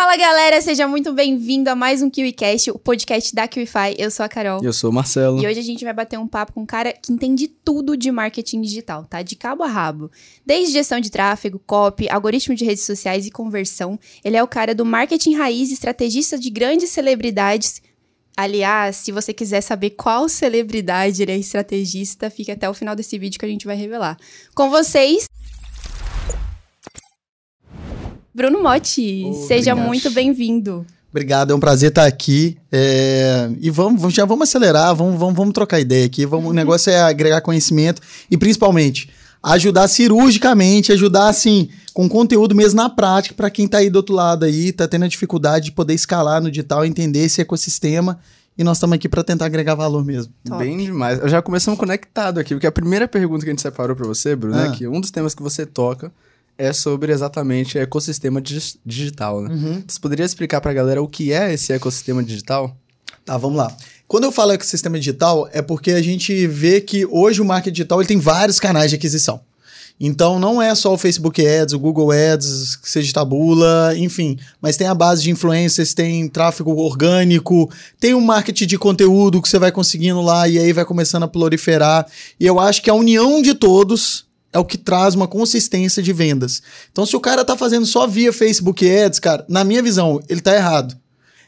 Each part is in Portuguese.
Fala galera, seja muito bem-vindo a mais um KiwiCast, o podcast da KiwiFi. Eu sou a Carol. Eu sou o Marcelo. E hoje a gente vai bater um papo com um cara que entende tudo de marketing digital, tá? De cabo a rabo. Desde gestão de tráfego, copy, algoritmo de redes sociais e conversão. Ele é o cara do marketing raiz, estrategista de grandes celebridades. Aliás, se você quiser saber qual celebridade ele é estrategista, fique até o final desse vídeo que a gente vai revelar. Com vocês, Bruno Motti, Oh, seja obrigado. muito bem-vindo. Obrigado, é um prazer estar aqui. É, E vamos, já vamos acelerar, vamos, vamos, vamos trocar ideia aqui. Vamos, o negócio é agregar conhecimento e, principalmente, ajudar cirurgicamente, ajudar assim, com conteúdo mesmo na prática, para quem está aí do outro lado aí, tá tendo a dificuldade de poder escalar no digital, entender esse ecossistema. E nós estamos aqui para tentar agregar valor mesmo. Top. Bem demais. Eu já começamos conectado aqui, porque a primeira pergunta que a gente separou pra você, Bruno, é Ah. que um dos temas que você toca é sobre exatamente ecossistema digi- digital, né? Você poderia explicar pra galera o que é esse ecossistema digital? Tá, vamos lá. Quando eu falo ecossistema digital, é porque a gente vê que hoje o marketing digital ele tem vários canais de aquisição. Então não é só o Facebook Ads, o Google Ads, que seja tabula, enfim, mas tem a base de influencers, tem tráfego orgânico, tem um marketing de conteúdo que você vai conseguindo lá e aí vai começando a proliferar. E eu acho que a união de todos é o que traz uma consistência de vendas. Então se o cara tá fazendo só via Facebook Ads, cara, na minha visão, ele tá errado.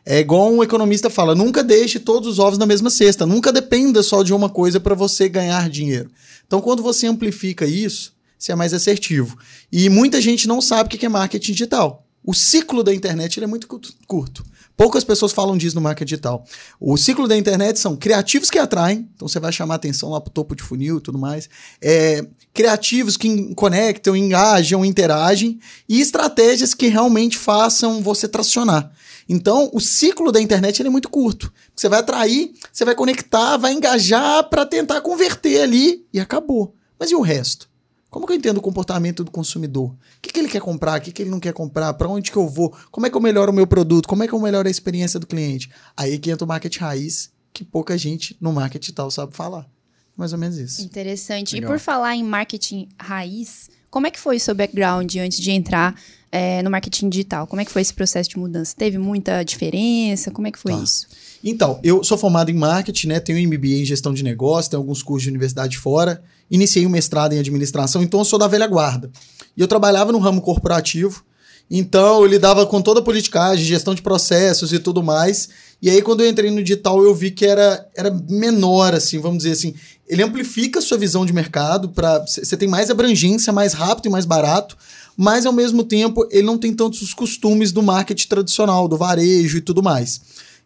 É igual um economista fala: nunca deixe todos os ovos na mesma cesta, nunca dependa só de uma coisa para você ganhar dinheiro. Então, quando você amplifica isso, você é mais assertivo. E muita gente não sabe o que é marketing digital. O ciclo da internet é muito curto. Poucas pessoas falam disso no marketing digital. O ciclo da internet são criativos que atraem, então você vai chamar atenção lá para o topo de funil e tudo mais. É, criativos que conectam, engajam, interagem e estratégias que realmente façam você tracionar. Então, o ciclo da internet é muito curto. Você vai atrair, você vai conectar, vai engajar para tentar converter ali e acabou. Mas e o resto? Como que eu entendo o comportamento do consumidor? O que, que ele quer comprar? O que, que ele não quer comprar? Para onde que eu vou? Como é que eu melhoro o meu produto? Como é que eu melhoro a experiência do cliente? Aí que entra o marketing raiz, que pouca gente no marketing tal sabe falar. Mais ou menos isso. Interessante. Legal. E por falar em marketing raiz, como é que foi o seu background antes de entrar é, no marketing digital? Como é que foi esse processo de mudança? Teve muita diferença? Como é que foi Tá. isso? Então, eu sou formado em marketing, né? Tenho MBA em gestão de negócio, tenho alguns cursos de universidade fora. Iniciei um mestrado em administração, então eu sou da velha guarda. E eu trabalhava no ramo corporativo, então eu lidava com toda a politicagem, gestão de processos e tudo mais. E aí, quando eu entrei no digital, eu vi que era, era menor, assim, vamos dizer assim. Ele amplifica a sua visão de mercado, para você tem mais abrangência, mais rápido e mais barato, mas ao mesmo tempo ele não tem tantos os costumes do marketing tradicional, do varejo e tudo mais.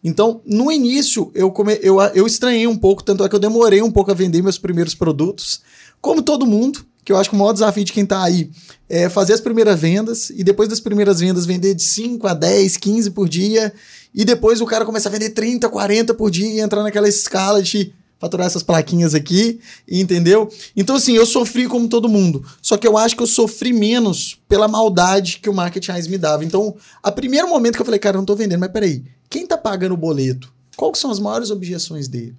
Então, no início, eu, come... eu, eu estranhei um pouco, tanto é que eu demorei um pouco a vender meus primeiros produtos, como todo mundo, que eu acho que o maior desafio de quem está aí é fazer as primeiras vendas e depois das primeiras vendas vender de 5 a 10, 15 por dia, e depois o cara começa a vender 30, 40 por dia e entrar naquela escala de faturar essas plaquinhas aqui, entendeu? Então, assim, eu sofri como todo mundo. Só que eu acho que eu sofri menos pela maldade que o marketing me dava. Então, a primeiro momento que eu falei, cara, eu não tô vendendo, mas peraí, quem tá pagando o boleto? Que são as maiores objeções dele?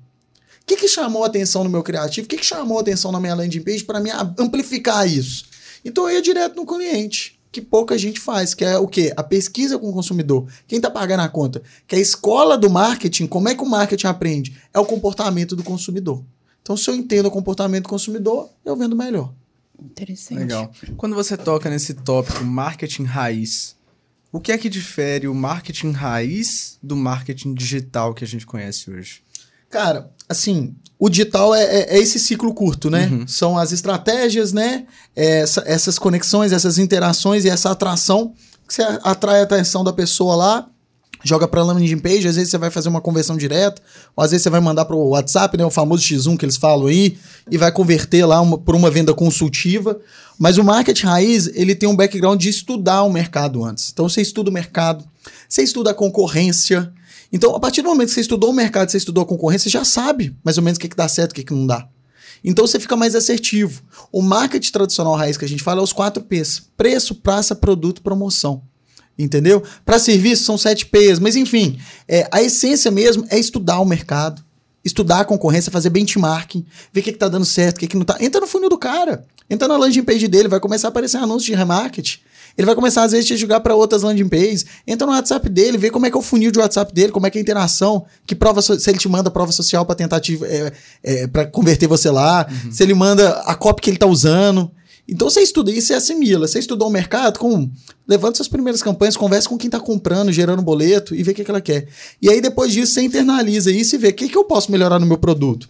O que, que chamou a atenção no meu criativo? O que, que chamou a atenção na minha landing page para me amplificar isso? Então eu ia direto no cliente, que pouca gente faz, que é o quê? A pesquisa com o consumidor. Quem está pagando a conta? Que a escola do marketing, como é que o marketing aprende? É o comportamento do consumidor. Então, se eu entendo o comportamento do consumidor, eu vendo melhor. Interessante. Legal. Quando você toca nesse tópico marketing raiz, o que é que difere o marketing raiz do marketing digital que a gente conhece hoje? Cara, assim, o digital é, é- é esse ciclo curto, né? Uhum. São as estratégias, né? Essa- essas conexões, essas interações e essa atração que você atrai a atenção da pessoa lá, joga para landing page, às vezes você vai fazer uma conversão direta, ou às vezes você vai mandar para o WhatsApp, né? O famoso X1 que eles falam aí, e vai converter lá uma- por uma venda consultiva. Mas o marketing raiz, ele tem um background de estudar o mercado antes. Então você estuda o mercado, você estuda a concorrência. Então, a partir do momento que você estudou o mercado, você estudou a concorrência, você já sabe mais ou menos o que, que dá certo, o que, que não dá. Então você fica mais assertivo. O marketing tradicional raiz que a gente fala é os quatro P's: preço, praça, produto, promoção. Entendeu? Para serviço são sete P's, mas enfim, é, a essência mesmo é estudar o mercado, estudar a concorrência, fazer benchmarking, ver o que, que tá dando certo, o que, que não tá. Entra no funil do cara, entra na landing page dele, vai começar a aparecer anúncio de remarketing. Ele vai começar, às vezes, a te jogar para outras landing pages. Entra no WhatsApp dele, vê como é que é o funil de WhatsApp dele, como é que é a interação, que prova, so- se ele te manda prova social para tentativa, é, é, para converter você lá, se ele manda a copy que ele tá usando. Então você estuda isso e assimila. Você estudou o mercado com. Levanta suas primeiras campanhas, conversa com quem tá comprando, gerando boleto e vê o que, que ela quer. E aí, depois disso, você internaliza isso e vê o que, que eu posso melhorar no meu produto,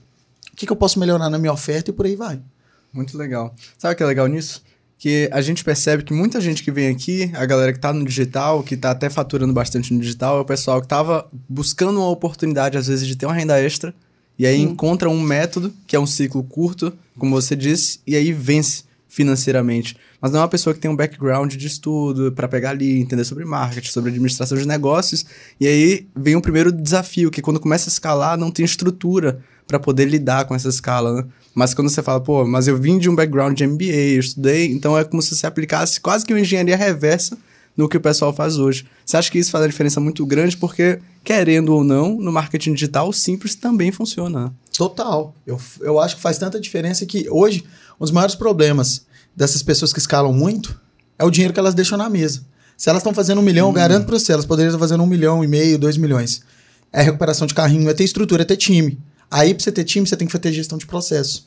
o que, que eu posso melhorar na minha oferta e por aí vai. Muito legal. Sabe o que é legal nisso? Que a gente percebe que muita gente que vem aqui, a galera que tá no digital, que tá até faturando bastante no digital, é o pessoal que tava buscando uma oportunidade, às vezes, de ter uma renda extra, e aí encontra um método, que é um ciclo curto, como você disse, e aí vence financeiramente. Mas não é uma pessoa que tem um background de estudo para pegar ali, entender sobre marketing, sobre administração de negócios, e aí vem o primeiro desafio, que quando começa a escalar, não tem estrutura para poder lidar com essa escala, né? Mas quando você fala, pô, mas eu vim de um background de MBA, eu estudei, então é como se você aplicasse quase que uma engenharia reversa no que o pessoal faz hoje. Você acha que isso faz uma diferença muito grande? Porque, querendo ou não, no marketing digital, o simples também funciona. né? Total. Eu, eu acho que faz tanta diferença que hoje, um dos maiores problemas dessas pessoas que escalam muito é o dinheiro que elas deixam na mesa. Se elas estão fazendo um milhão, eu garanto para você, elas poderiam estar fazendo um milhão e meio, dois milhões. É recuperação de carrinho, é ter estrutura, é ter time. Aí, pra você ter time, você tem que ter gestão de processo.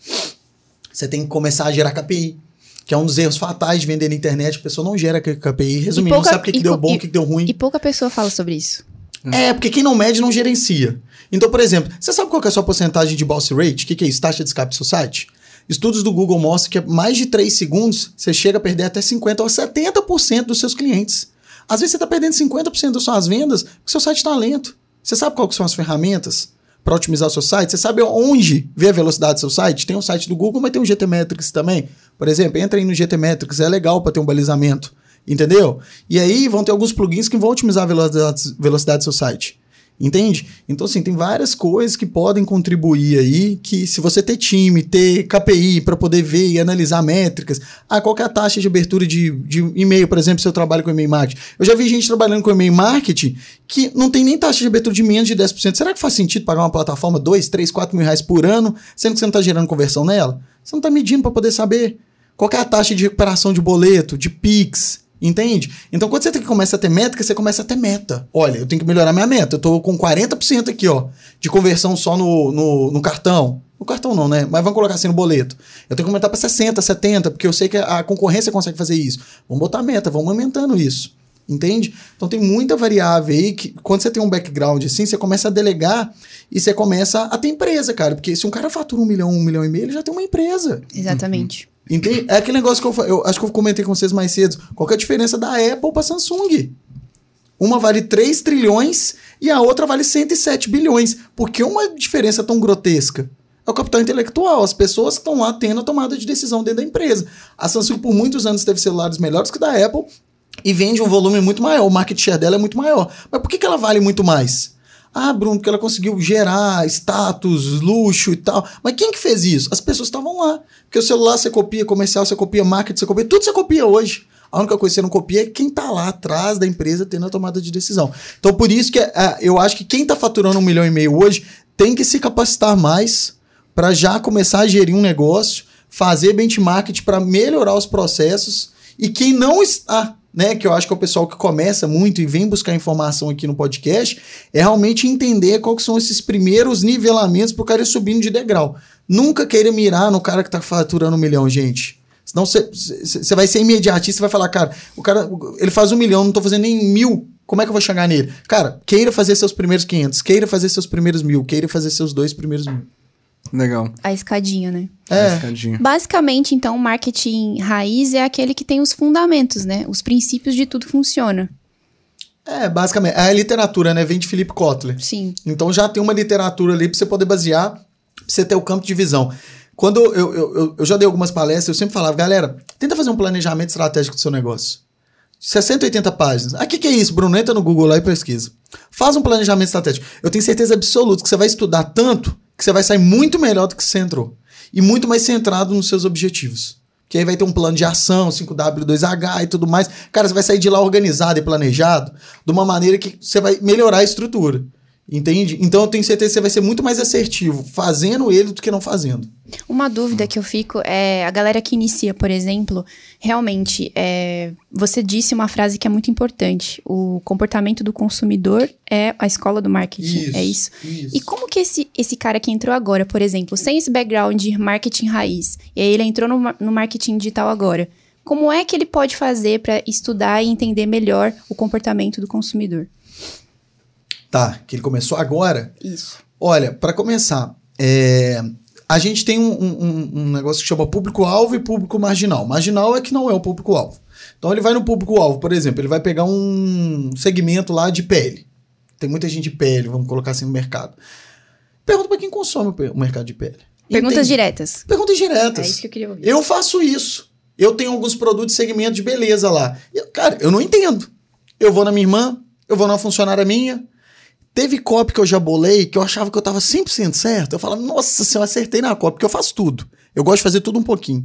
Você tem que começar a gerar KPI. Que é um dos erros fatais de vender na internet. A pessoa não gera KPI. Resumindo, pouca- não sabe o que, que deu bom, e- o que, que deu ruim. E pouca pessoa fala sobre isso. É, porque quem não mede não gerencia. Então, por exemplo, você sabe qual que é a sua porcentagem de bounce rate? O que, que é isso? Taxa de escape do seu site? Estudos do Google mostram que é mais de 3 segundos você chega a perder até 50% ou 70% dos seus clientes. Às vezes você está perdendo 50% das suas vendas porque seu site está lento. Você sabe quais que são as ferramentas para otimizar o seu site? Você sabe onde ver a velocidade do seu site? Tem o site do Google, mas tem o GT Metrics também. Por exemplo, entra aí no GT Metrics, é legal para ter um balizamento. Entendeu? E aí vão ter alguns plugins que vão otimizar a velocidade, velocidade do seu site. Entende? Então, assim, tem várias coisas que podem contribuir aí, que se você ter time, ter KPI para poder ver e analisar métricas, ah, qual é a taxa de abertura de, de e-mail, por exemplo, se eu trabalho com e-mail marketing. Eu já vi gente trabalhando com e-mail marketing que não tem nem taxa de abertura de menos de 10%. Será que faz sentido pagar uma plataforma 2, 3, 4 mil reais por ano, sendo que você não está gerando conversão nela? Você não está medindo para poder saber. Qual é a taxa de recuperação de boleto, de PIX, entende? Então, quando você tem que começa a ter métrica, você começa a ter meta. Olha, eu tenho que melhorar minha meta. Eu tô com 40% aqui, ó, de conversão só no, no, no cartão. No cartão não, né? Mas vamos colocar assim no boleto. Eu tenho que aumentar para 60, 70, porque eu sei que a concorrência consegue fazer isso. Vamos botar meta, vamos aumentando isso. Entende? Então tem muita variável aí que quando você tem um background assim, você começa a delegar e você começa a ter empresa, cara. Porque se um cara fatura um milhão, um milhão e meio, ele já tem uma empresa. Exatamente. Entende? É aquele negócio que eu, eu acho que eu comentei com vocês mais cedo. Qual é a diferença da Apple para Samsung? Uma vale 3 trilhões e a outra vale 107 bilhões. Por que uma diferença tão grotesca? É o capital intelectual, as pessoas que estão lá tendo a tomada de decisão dentro da empresa. A Samsung, por muitos anos, teve celulares melhores que da Apple e vende um volume muito maior. O market share dela é muito maior. Mas por que, que ela vale muito mais? Ah, Bruno, porque ela conseguiu gerar status, luxo e tal. Mas quem que fez isso? As pessoas estavam lá. Porque o celular você copia, comercial você copia, marketing você copia, tudo você copia hoje. A única coisa que você não copia é quem tá lá atrás da empresa tendo a tomada de decisão. Então, por isso que ah, eu acho que quem tá faturando um milhão e meio hoje tem que se capacitar mais para já começar a gerir um negócio, fazer benchmark para melhorar os processos. E quem não está, né, que eu acho que é o pessoal que começa muito e vem buscar informação aqui no podcast, é realmente entender quais são esses primeiros nivelamentos para o cara ir subindo de degrau. Nunca queira mirar no cara que está faturando um milhão, gente. Senão você vai ser imediatista e vai falar, cara, o cara, ele faz um milhão, não tô fazendo nem mil. Como é que eu vou chegar nele? Cara, queira fazer seus primeiros 500, queira fazer seus primeiros mil, queira fazer seus dois primeiros mil. Legal. A escadinha, né? É. Escadinha. Basicamente, então, o marketing raiz é aquele que tem os fundamentos, né? Os princípios de tudo funciona. É, basicamente. É a literatura, né? Vem de Philip Kotler. Sim. Então já tem uma literatura ali pra você poder basear, pra você ter o campo de visão. Quando eu, eu, eu, eu já dei algumas palestras, eu sempre falava, galera, tenta fazer um planejamento estratégico do seu negócio. 60, 80 páginas. Ah, o que, que é isso, Bruno? Entra no Google lá e pesquisa. Faz um planejamento estratégico. Eu tenho certeza absoluta que você vai estudar tanto que você vai sair muito melhor do que você entrou. E muito mais centrado nos seus objetivos. Que aí vai ter um plano de ação, 5W2H e tudo mais. Cara, você vai sair de lá organizado e planejado de uma maneira que você vai melhorar a estrutura. Entende? Então eu tenho certeza que você vai ser muito mais assertivo fazendo ele do que não fazendo. Uma dúvida que eu fico é a galera que inicia, por exemplo, realmente, é, você disse uma frase que é muito importante. O comportamento do consumidor é a escola do marketing. é isso? isso. E como que esse, esse cara que entrou agora, por exemplo, sem esse background de marketing raiz, e aí ele entrou no, no marketing digital agora, como é que ele pode fazer para estudar e entender melhor o comportamento do consumidor? Tá, que ele começou agora. Isso. Olha, para começar, é, a gente tem um, um- um negócio que chama público-alvo e público marginal. Marginal é que não é o público-alvo. Então ele vai no público-alvo, por exemplo, ele vai pegar um segmento lá de pele. Tem muita gente de pele, vamos colocar assim no mercado. Pergunta para quem consome o mercado de pele. Perguntas Entende? diretas. Perguntas diretas. É isso que eu queria ouvir. Eu faço isso. Eu tenho alguns produtos de segmento de beleza lá. Eu- cara, eu não entendo. Eu vou na minha irmã, eu vou na funcionária minha. Teve copy que eu já bolei que eu achava que eu tava 100% certo. Eu falava, nossa, se eu acertei na copy, porque eu faço tudo. Eu gosto de fazer tudo um pouquinho.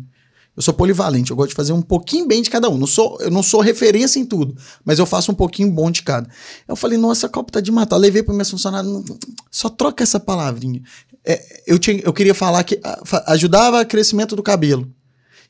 Eu sou polivalente, eu gosto de fazer um pouquinho bem de cada um. Não sou, eu não sou referência em tudo, mas eu faço um pouquinho bom de cada. Eu falei, nossa, a copy tá de matar. Eu levei para minhas funcionárias, "Não, só troca essa palavrinha. É, eu, tinha, eu queria falar que ah, ajudava o crescimento do cabelo.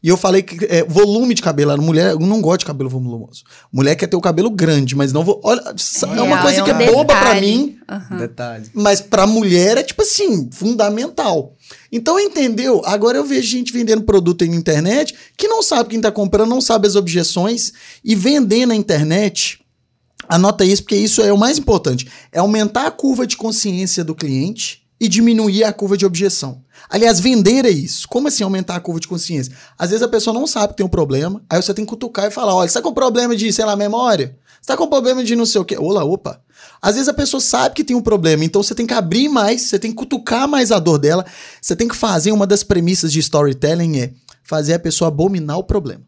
E eu falei que é, volume de cabelo. A mulher eu não gosta de cabelo volumoso. Mulher quer ter o cabelo grande, mas não vou. Olha, é uma Real, coisa é que um é boba pra detalhe. mim, Aham. Detalhe. mas pra mulher é tipo assim, fundamental. Então entendeu? Agora eu vejo gente vendendo produto aí na internet que não sabe quem tá comprando, não sabe as objeções e vender na internet. Anota isso porque isso é o mais importante, é aumentar a curva de consciência do cliente e diminuir a curva de objeção. Aliás, vender é isso. Como assim aumentar a curva de consciência? Às vezes a pessoa não sabe que tem um problema, aí você tem que cutucar e falar: olha, você tá com problema de, sei lá, memória? Você tá com problema de não sei o quê? Olá, opa. Às vezes a pessoa sabe que tem um problema, então você tem que abrir mais, você tem que cutucar mais a dor dela, você tem que fazer uma das premissas de storytelling é fazer a pessoa abominar o problema.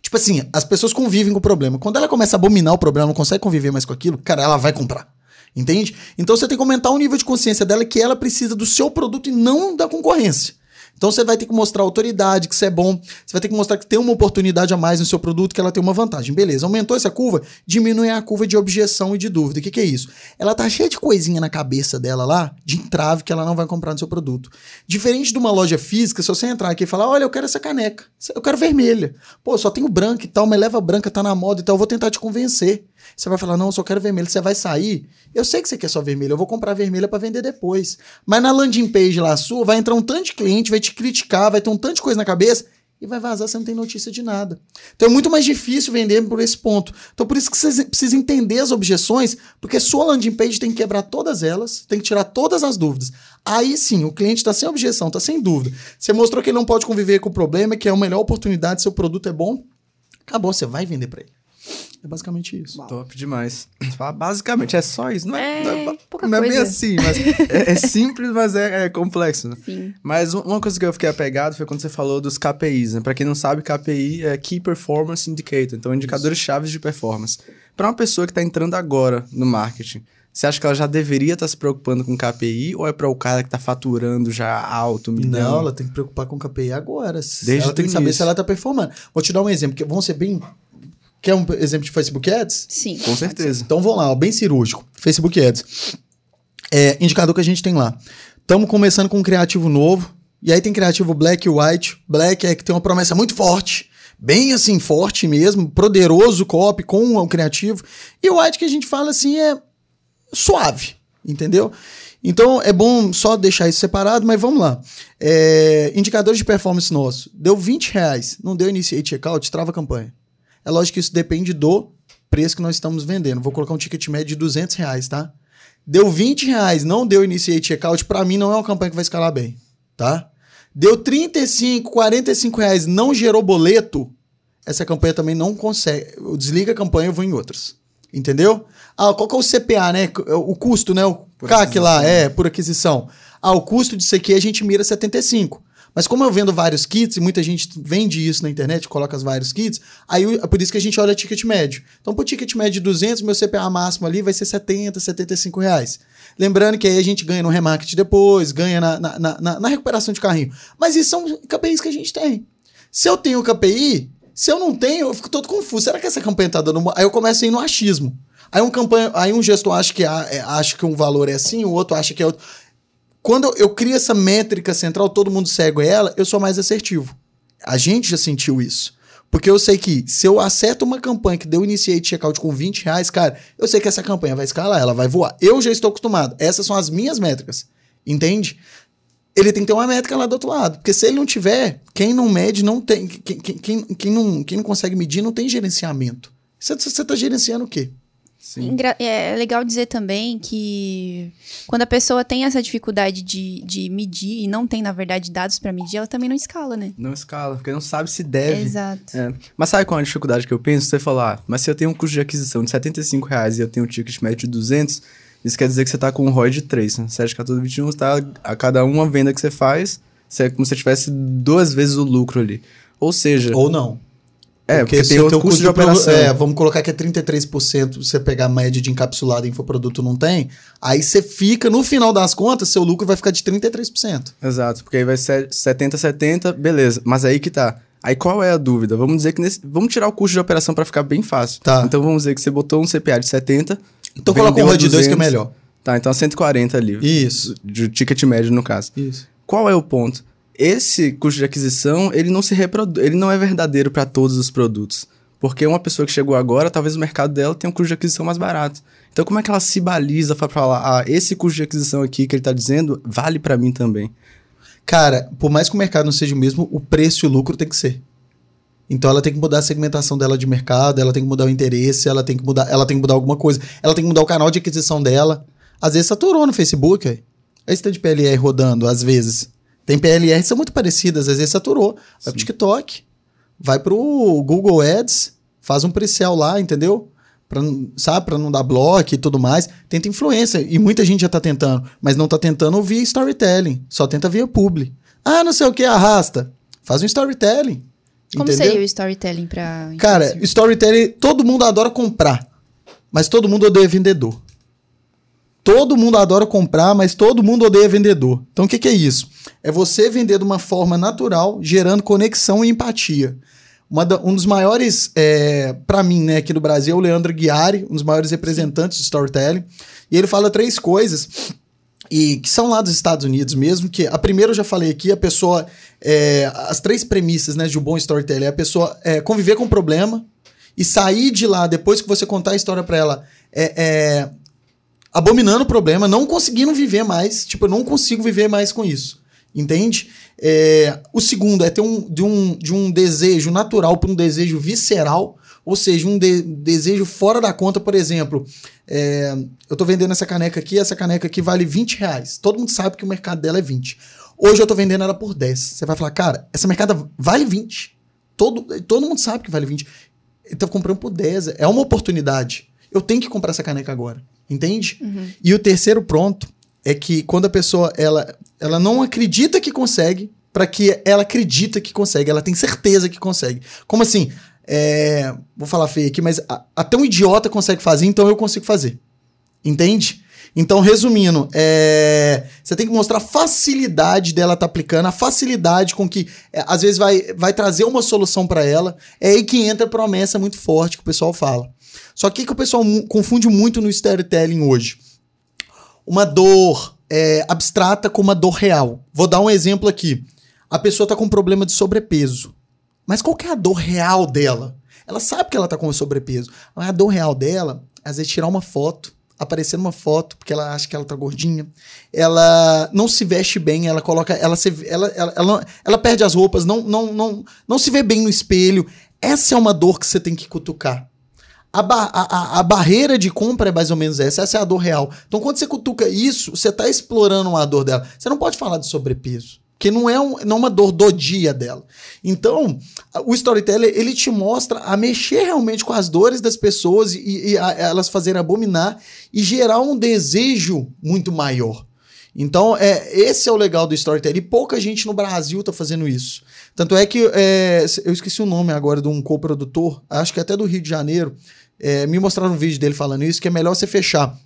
Tipo assim, as pessoas convivem com o problema. Quando ela começa a abominar o problema, não consegue conviver mais com aquilo, cara, ela vai comprar. Entende? Então você tem que aumentar o nível de consciência dela que ela precisa do seu produto e não da concorrência. Então você vai ter que mostrar autoridade, que isso é bom. Você vai ter que mostrar que tem uma oportunidade a mais no seu produto, que ela tem uma vantagem. Beleza, aumentou essa curva, diminui a curva de objeção e de dúvida. O que, que é isso? Ela tá cheia de coisinha na cabeça dela lá, de entrave que ela não vai comprar no seu produto. Diferente de uma loja física, se você entrar aqui e falar, olha, eu quero essa caneca, eu quero vermelha. Pô, só tenho branca e tal, mas leva branca, tá na moda e tal, eu vou tentar te convencer. Você vai falar, não, eu só quero vermelho. Você vai sair, eu sei que você quer só vermelho, eu vou comprar vermelha para vender depois. Mas na landing page lá sua, vai entrar um tanto de cliente, vai te criticar, vai ter um tanto de coisa na cabeça e vai vazar, você não tem notícia de nada. Então é muito mais difícil vender por esse ponto. Então por isso que você precisa entender as objeções, porque sua landing page tem que quebrar todas elas, tem que tirar todas as dúvidas. Aí sim, o cliente está sem objeção, está sem dúvida. Você mostrou que ele não pode conviver com o problema, que é a melhor oportunidade, seu produto é bom, acabou, você vai vender para ele. É basicamente isso. Top demais. Fala, Basicamente, é só isso. Não é, É, não é, pouca não é bem assim, mas é, é simples, mas é, é complexo. né? Sim. Mas um- uma coisa que eu fiquei apegado foi quando você falou dos KPIs, né? Pra quem não sabe, KPI é Key Performance Indicator, então indicadores chaves de performance. Pra uma pessoa que tá entrando agora no marketing, você acha que ela já deveria estar se preocupando com KPI ou é para o cara que tá faturando já alto, milhão? Não, ela tem que preocupar com KPI agora. Desde ela tem que saber se ela tá performando. Vou te dar um exemplo, que vamos ser bem. Quer um exemplo de Facebook Ads? Sim. Com certeza. Então vamos lá, ó, bem cirúrgico. Facebook Ads. É, indicador que a gente tem lá. Estamos começando com um criativo novo. E aí tem criativo Black e White. Black é que tem uma promessa muito forte. Bem assim, forte mesmo. Poderoso copy com o criativo. E o White que a gente fala assim é suave. Entendeu? Então é bom só deixar isso separado, mas vamos lá. É, indicadores de performance nosso. Deu 20 reais, não deu initiate checkout, trava a campanha. É lógico que isso depende do preço que nós estamos vendendo. Vou colocar um ticket médio de 200 reais, tá? Deu 20 reais, não deu initiate checkout, para mim não é uma campanha que vai escalar bem, tá? Deu 35, 45 reais, não gerou boleto, essa campanha também não consegue. Eu desliga a campanha, eu vou em outras. Entendeu? Ah, qual que é o CPA, né? O custo, né? O Por CAC lá, aquisição. é, por aquisição. Ah, o custo disso aqui a gente mira 75. Mas como eu vendo vários kits, e muita gente vende isso na internet, coloca os vários kits, aí é por isso que a gente olha ticket médio. Então, por ticket médio de 200, meu CPA máximo ali vai ser 70, 75 reais. Lembrando que aí a gente ganha no remarket depois, ganha na, na, na- na- recuperação de carrinho. Mas isso são KPIs que a gente tem. Se eu tenho KPI, se eu não tenho, eu fico todo confuso. Será que essa campanha tá dando... Aí eu começo a ir no achismo. Aí um campanha, aí um gestor acha que, a- é, acha que um valor é assim, o outro acha que é outro. Quando eu crio essa métrica central, todo mundo segue ela, eu sou mais assertivo. A gente já sentiu isso. Porque eu sei que se eu acerto uma campanha que deu initiate checkout com 20 reais, cara, eu sei que essa campanha vai escalar, ela vai voar. Eu já estou acostumado. Essas são as minhas métricas. Entende? Ele tem que ter uma métrica lá do outro lado. Porque se ele não tiver, quem não mede não tem. Quem, quem, quem, quem não, quem não consegue medir não tem gerenciamento. Você está gerenciando o quê? Sim. Engra- É legal dizer também que quando a pessoa tem essa dificuldade de, de medir e não tem, na verdade, dados pra medir, ela também não escala, né? Não escala, porque não sabe se deve. Exato. É. Mas sabe qual é a dificuldade que eu penso? Você falar, ah, mas se eu tenho um custo de aquisição de 75 reais e eu tenho um ticket médio de 200, isso quer dizer que você tá com um ROI de 3, né? 7, 14, 21, você tá, a cada uma venda que você faz, você é como se você tivesse duas vezes o lucro ali. Ou seja, Ou não. É, porque, se tem o outro teu custo de operação. É, vamos colocar que é 33%, você pegar a média de encapsulado e infoproduto não tem, aí você fica, no final das contas, seu lucro vai ficar de 33%. Exato, porque aí vai ser 70, 70, beleza. Mas aí que tá. Aí qual é a dúvida? Vamos dizer que nesse. Vamos tirar o custo de operação pra ficar bem fácil. Tá. Então vamos dizer que você botou um CPA de 70. Então coloca um ROI de 2 que é 200. melhor. Tá, então 140 ali. Isso. De ticket médio, no caso. Isso. Qual é o ponto? Esse custo de aquisição, ele não se ele não é verdadeiro para todos os produtos. Porque uma pessoa que chegou agora, talvez o mercado dela tenha um custo de aquisição mais barato. Então, como é que ela se baliza para falar, ah, esse custo de aquisição aqui que ele tá dizendo, vale para mim também? Cara, por mais que o mercado não seja o mesmo, o preço e o lucro tem que ser. Então ela tem que mudar a segmentação dela de mercado, ela tem que mudar o interesse, ela tem que mudar, ela tem que mudar alguma coisa, ela tem que mudar o canal de aquisição dela. Às vezes saturou no Facebook, aí. Tem de PLR rodando, às vezes. Tem PLR que são muito parecidas, às vezes saturou. Vai pro TikTok, vai pro Google Ads, faz um pre-sell lá, entendeu? Pra, não- sabe, pra não dar bloco e tudo mais. Tenta influência. E muita gente já tá tentando, mas não tá tentando via storytelling. Só tenta via publi. Ah, não sei o que, arrasta. Faz um storytelling. Como entendeu? seria o storytelling pra. Cara, storytelling, todo mundo adora comprar, mas todo mundo odeia vendedor. Todo mundo adora comprar, mas todo mundo odeia vendedor. Então o que, que é isso? É você vender de uma forma natural, gerando conexão e empatia. Da- um dos maiores, é, para mim, né, aqui do Brasil, é o Leandro Guiari, um dos maiores representantes de storytelling. E ele fala três coisas e que são lá dos Estados Unidos mesmo, que a primeira eu já falei aqui, a pessoa, é, as três premissas, né, de um bom storytelling, é a pessoa é, conviver com o problema e sair de lá, depois que você contar a história pra ela, é, é, abominando o problema, não conseguindo viver mais, tipo, eu não consigo viver mais com isso, entende? É, o segundo é ter um, de, um, de um desejo natural para um desejo visceral, ou seja, um de- desejo fora da conta, por exemplo, é, eu tô vendendo essa caneca aqui, essa caneca aqui vale 20 reais. Todo mundo sabe que o mercado dela é 20. Hoje eu tô vendendo ela por 10. Você vai falar, cara, essa mercado vale 20. Todo, todo mundo sabe que vale 20. Ele tá comprando por 10. É uma oportunidade. Eu tenho que comprar essa caneca agora. Entende? E o terceiro ponto é que quando a pessoa ela, ela não acredita que consegue, para que ela acredita que consegue, ela tem certeza que consegue. Como assim? É, vou falar feio aqui, mas a- até um idiota consegue fazer, então eu consigo fazer. Entende? Então, resumindo, é, você tem que mostrar a facilidade dela estar aplicando, a facilidade com que, é, às vezes, vai, vai trazer uma solução para ela. É aí que entra a promessa muito forte que o pessoal fala. Só que o que o pessoal confunde muito no storytelling hoje? Uma dor é, abstrata com uma dor real. Vou dar um exemplo aqui. A pessoa está com um problema de sobrepeso. Mas qual é a dor real dela? Ela sabe que ela tá com sobrepeso. Mas a dor real dela, às vezes, tirar uma foto, aparecer numa foto, porque ela acha que ela tá gordinha. Ela não se veste bem, ela coloca. Ela, se, ela, ela, ela, ela perde as roupas, não, não, não, não se vê bem no espelho. Essa é uma dor que você tem que cutucar. A, ba- a, a, barreira de compra é mais ou menos essa, essa é a dor real. Então, quando você cutuca isso, você tá explorando uma dor dela. Você não pode falar de sobrepeso, porque não é, um, não é uma dor do dia dela. Então, o storyteller, ele te mostra a mexer realmente com as dores das pessoas e, e a- elas fazerem abominar e gerar um desejo muito maior. Então, é, esse é o legal do storytelling. E pouca gente no Brasil tá fazendo isso. Tanto é que é, eu esqueci o nome agora de um coprodutor, acho que até do Rio de Janeiro, é, me mostraram um vídeo dele falando isso, que é melhor você fechar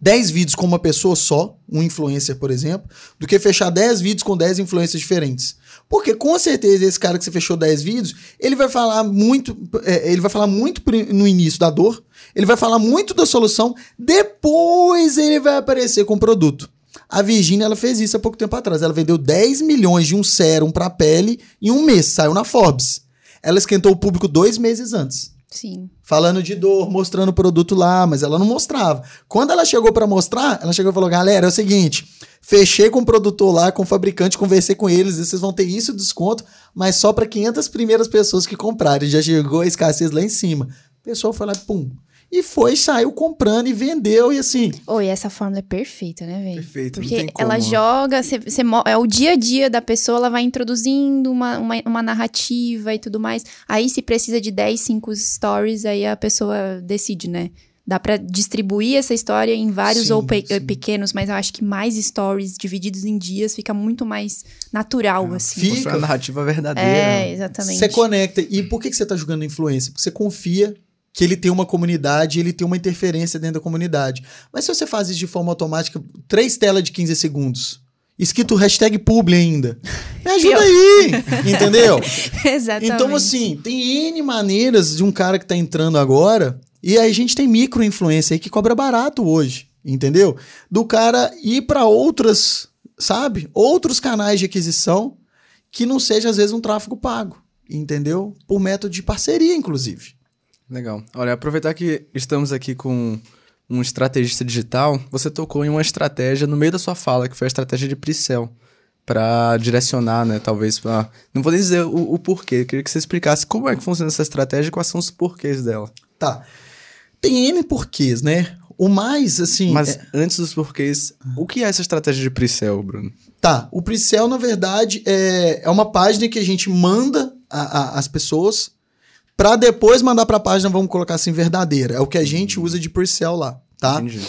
10 vídeos com uma pessoa só, um influencer, por exemplo, do que fechar 10 vídeos com 10 influencers diferentes. Porque com certeza esse cara que você fechou 10 vídeos, ele vai falar muito, é, ele vai falar muito no início da dor, ele vai falar muito da solução, depois ele vai aparecer com o produto. A Virginia ela fez isso há pouco tempo atrás. Ela vendeu 10 milhões de um sérum para pele em um mês, saiu na Forbes. Ela esquentou o público dois meses antes. Sim. Falando de dor, mostrando o produto lá, mas ela não mostrava. Quando ela chegou para mostrar, ela chegou e falou: galera, é o seguinte, fechei com o produtor lá, com o fabricante, conversei com eles, vocês vão ter isso de desconto, mas só para 500 primeiras pessoas que comprarem. Já chegou a escassez lá em cima. O pessoal foi lá, pum, e foi, saiu comprando e vendeu, e assim. Oi, essa fórmula é perfeita, né, velho? Perfeito, Porque não tem como. ela joga, cê, cê é o dia a dia da pessoa, ela vai introduzindo uma, uma, uma narrativa e tudo mais. Aí, se precisa de 10, 5 stories, aí a pessoa decide, né? Dá pra distribuir essa história em vários Sim, ou pe- sim. pequenos, mas eu acho que mais stories divididos em dias fica muito mais natural, assim. Fica. Mostrar a narrativa verdadeira. É, exatamente. Você conecta. E por que, que você tá jogando influência? Porque você confia que ele tem uma comunidade, ele tem uma interferência dentro da comunidade. Mas se você faz isso de forma automática, três telas de 15 segundos, escrito hashtag publi ainda, me ajuda Pior. aí, entendeu? Exatamente. Então, assim, tem N maneiras de um cara que tá entrando agora, e aí a gente tem micro-influência aí que cobra barato hoje, entendeu? Do cara ir para outras, sabe? Outros canais de aquisição que não seja, às vezes, um tráfego pago, entendeu? Por método de parceria, inclusive. Legal. Olha, aproveitar que estamos aqui com um estrategista digital, você tocou em uma estratégia no meio da sua fala, que foi a estratégia de pre-sell, para direcionar, né, talvez para... Não vou nem dizer o, o porquê, queria que você explicasse como é que funciona essa estratégia e quais são os porquês dela. Tá. Tem N porquês, né? O mais, assim... Mas é- antes dos porquês, o que é essa estratégia de pre-sell, Bruno? Tá, o pre-sell, na verdade, é, é uma página que a gente manda a- a- as pessoas para depois mandar para a página, vamos colocar assim, verdadeira. É o que a gente usa de pre-sell lá, tá? Entendi.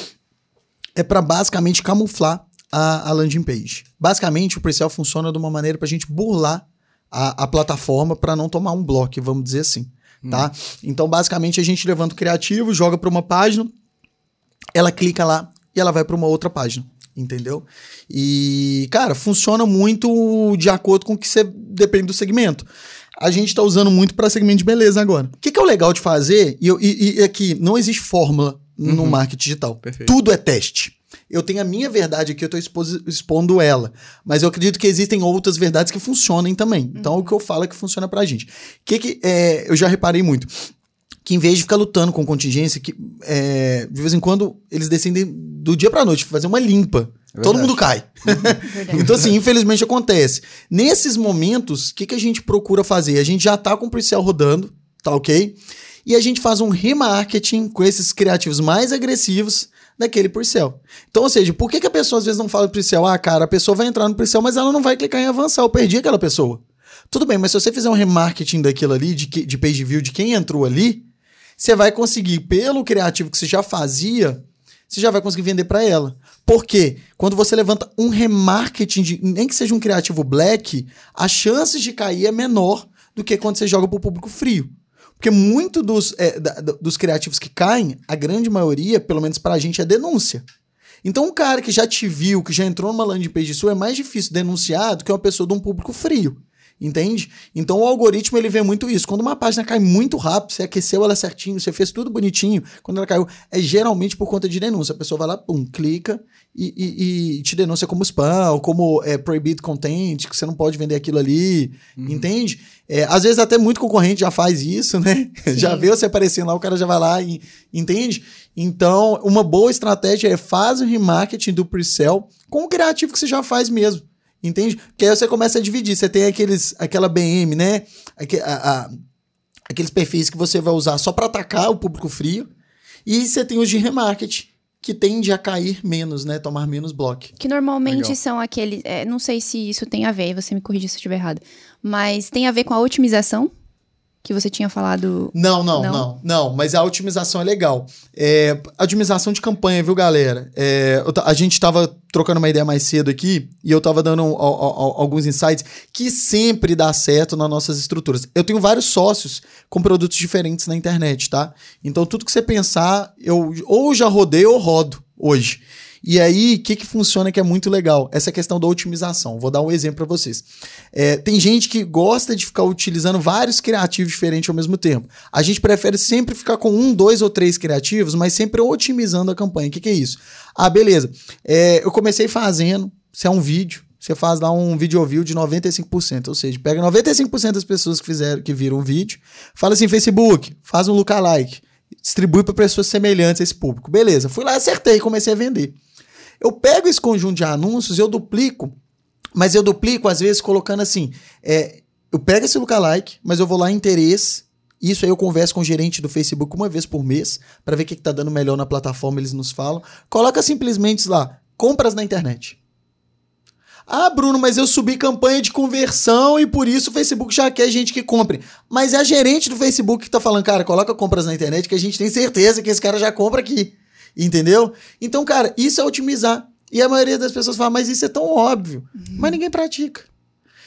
É para basicamente camuflar a, a landing page. Basicamente, o pre-sell funciona de uma maneira para a gente burlar a, a plataforma para não tomar um bloco, vamos dizer assim, tá? Então, basicamente, a gente levanta o criativo, joga para uma página, ela clica lá e ela vai para uma outra página, entendeu? E, cara, funciona muito de acordo com o que você depende do segmento. A gente está usando muito para segmento de beleza agora. O que, que é o legal de fazer? E, eu- e, e aqui, não existe fórmula no Uhum. marketing digital. Perfeito. Tudo é teste. Eu tenho a minha verdade aqui, eu estou expondo ela. Mas eu acredito que existem outras verdades que funcionem também. Então, o que eu falo é que funciona pra gente. O que que é, eu já reparei muito? Que em vez de ficar lutando com contingência, que é, de vez em quando eles decidem do dia pra noite fazer uma limpa. É Todo mundo cai. Verdade. Então, assim, infelizmente acontece. Nesses momentos, o que, que a gente procura fazer? A gente já tá com o pre rodando, tá ok? E a gente faz um remarketing com esses criativos mais agressivos daquele pre Então, ou seja, por que, que a pessoa às vezes não fala do pre Ah, cara, a pessoa vai entrar no pre mas ela não vai clicar em avançar. Eu perdi aquela pessoa. Tudo bem, mas se você fizer um remarketing daquilo ali, de, que- de page view, de quem entrou ali, você vai conseguir, pelo criativo que você já fazia, você já vai conseguir vender para ela. Por quê? Quando você levanta um remarketing, de, nem que seja um criativo black, a chance de cair é menor do que quando você joga para o público frio. Porque muito dos, é, da- dos criativos que caem, a grande maioria, pelo menos pra gente, é denúncia. Então, um cara que já te viu, que já entrou numa landing page sua, é mais difícil denunciar do que uma pessoa de um público frio. Entende? Então o algoritmo ele vê muito isso. Quando uma página cai muito rápido, você aqueceu ela certinho, você fez tudo bonitinho, quando ela caiu, é geralmente por conta de denúncia. A pessoa vai lá, pum, clica e, e- e te denuncia como spam, ou como é, prohibited content, que você não pode vender aquilo ali, entende? É, às vezes até muito concorrente já faz isso, né? Já vê você aparecendo lá, o cara já vai lá e entende? Então, uma boa estratégia é faz o remarketing do pre-sell com o criativo que você já faz mesmo. Entende? Porque aí você começa a dividir. Você tem aqueles, aquela BM, né? Aque- a- a- aqueles perfis que você vai usar só para atacar o público frio. E você tem os de remarketing, que tende a cair menos, né? Tomar menos bloco. Que normalmente Legal. são aqueles. é, não sei se isso tem a ver, você me corrija se eu estiver errado. Mas tem a ver com a otimização que você tinha falado. Não, não, Não? não, não, Mas a otimização é legal. É, otimização de campanha, viu, galera? É, a gente tava trocando uma ideia mais cedo aqui e eu tava dando um- al- al- alguns insights que sempre dá certo nas nossas estruturas. Eu tenho vários sócios com produtos diferentes na internet, tá? Então, tudo que você pensar, eu ou já rodei ou rodo hoje. E aí, o que, que funciona que é muito legal? Essa questão da otimização. Vou dar um exemplo para vocês. É, tem gente que gosta de ficar utilizando vários criativos diferentes ao mesmo tempo. A gente prefere sempre ficar com um, dois ou três criativos, mas sempre otimizando a campanha. O que, que é isso? Ah, beleza. É, eu comecei fazendo, se é um vídeo, você faz lá um video view de 95%, ou seja, pega 95% das pessoas que fizeram, que viram o vídeo, fala assim, Facebook, faz um lookalike, distribui para pessoas semelhantes a esse público. Beleza, fui lá, acertei, comecei a vender. Eu pego esse conjunto de anúncios, eu duplico, mas eu duplico às vezes colocando assim, é, eu pego esse lookalike, mas eu vou lá em interesse, isso aí eu converso com o gerente do Facebook uma vez por mês, para ver o que, está dando melhor na plataforma, eles nos falam. Coloca simplesmente lá, compras na internet. Ah, Bruno, mas eu subi campanha de conversão e por isso o Facebook já quer gente que compre. Mas é a gerente do Facebook que tá falando, cara, coloca compras na internet que a gente tem certeza que esse cara já compra aqui. Entendeu? Então, cara, isso é otimizar. E a maioria das pessoas fala, mas isso é tão óbvio. Uhum. Mas ninguém pratica.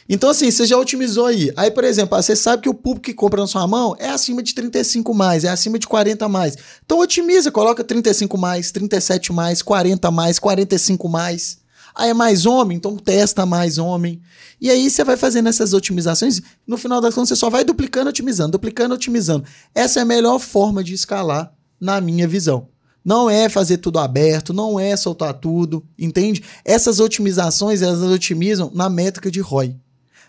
Então, assim, você já otimizou aí. Aí, por exemplo, você sabe que o público que compra na sua mão é acima de 35 mais, é acima de 40 mais. Então, otimiza, coloca 35 mais, 37 mais, 40 mais, 45 mais. Aí é mais homem, então testa mais homem. E aí você vai fazendo essas otimizações. No final das contas, você só vai duplicando, otimizando, duplicando, otimizando. Essa é a melhor forma de escalar, na minha visão. Não é fazer tudo aberto, não é soltar tudo, entende? Essas otimizações, elas otimizam na métrica de ROI.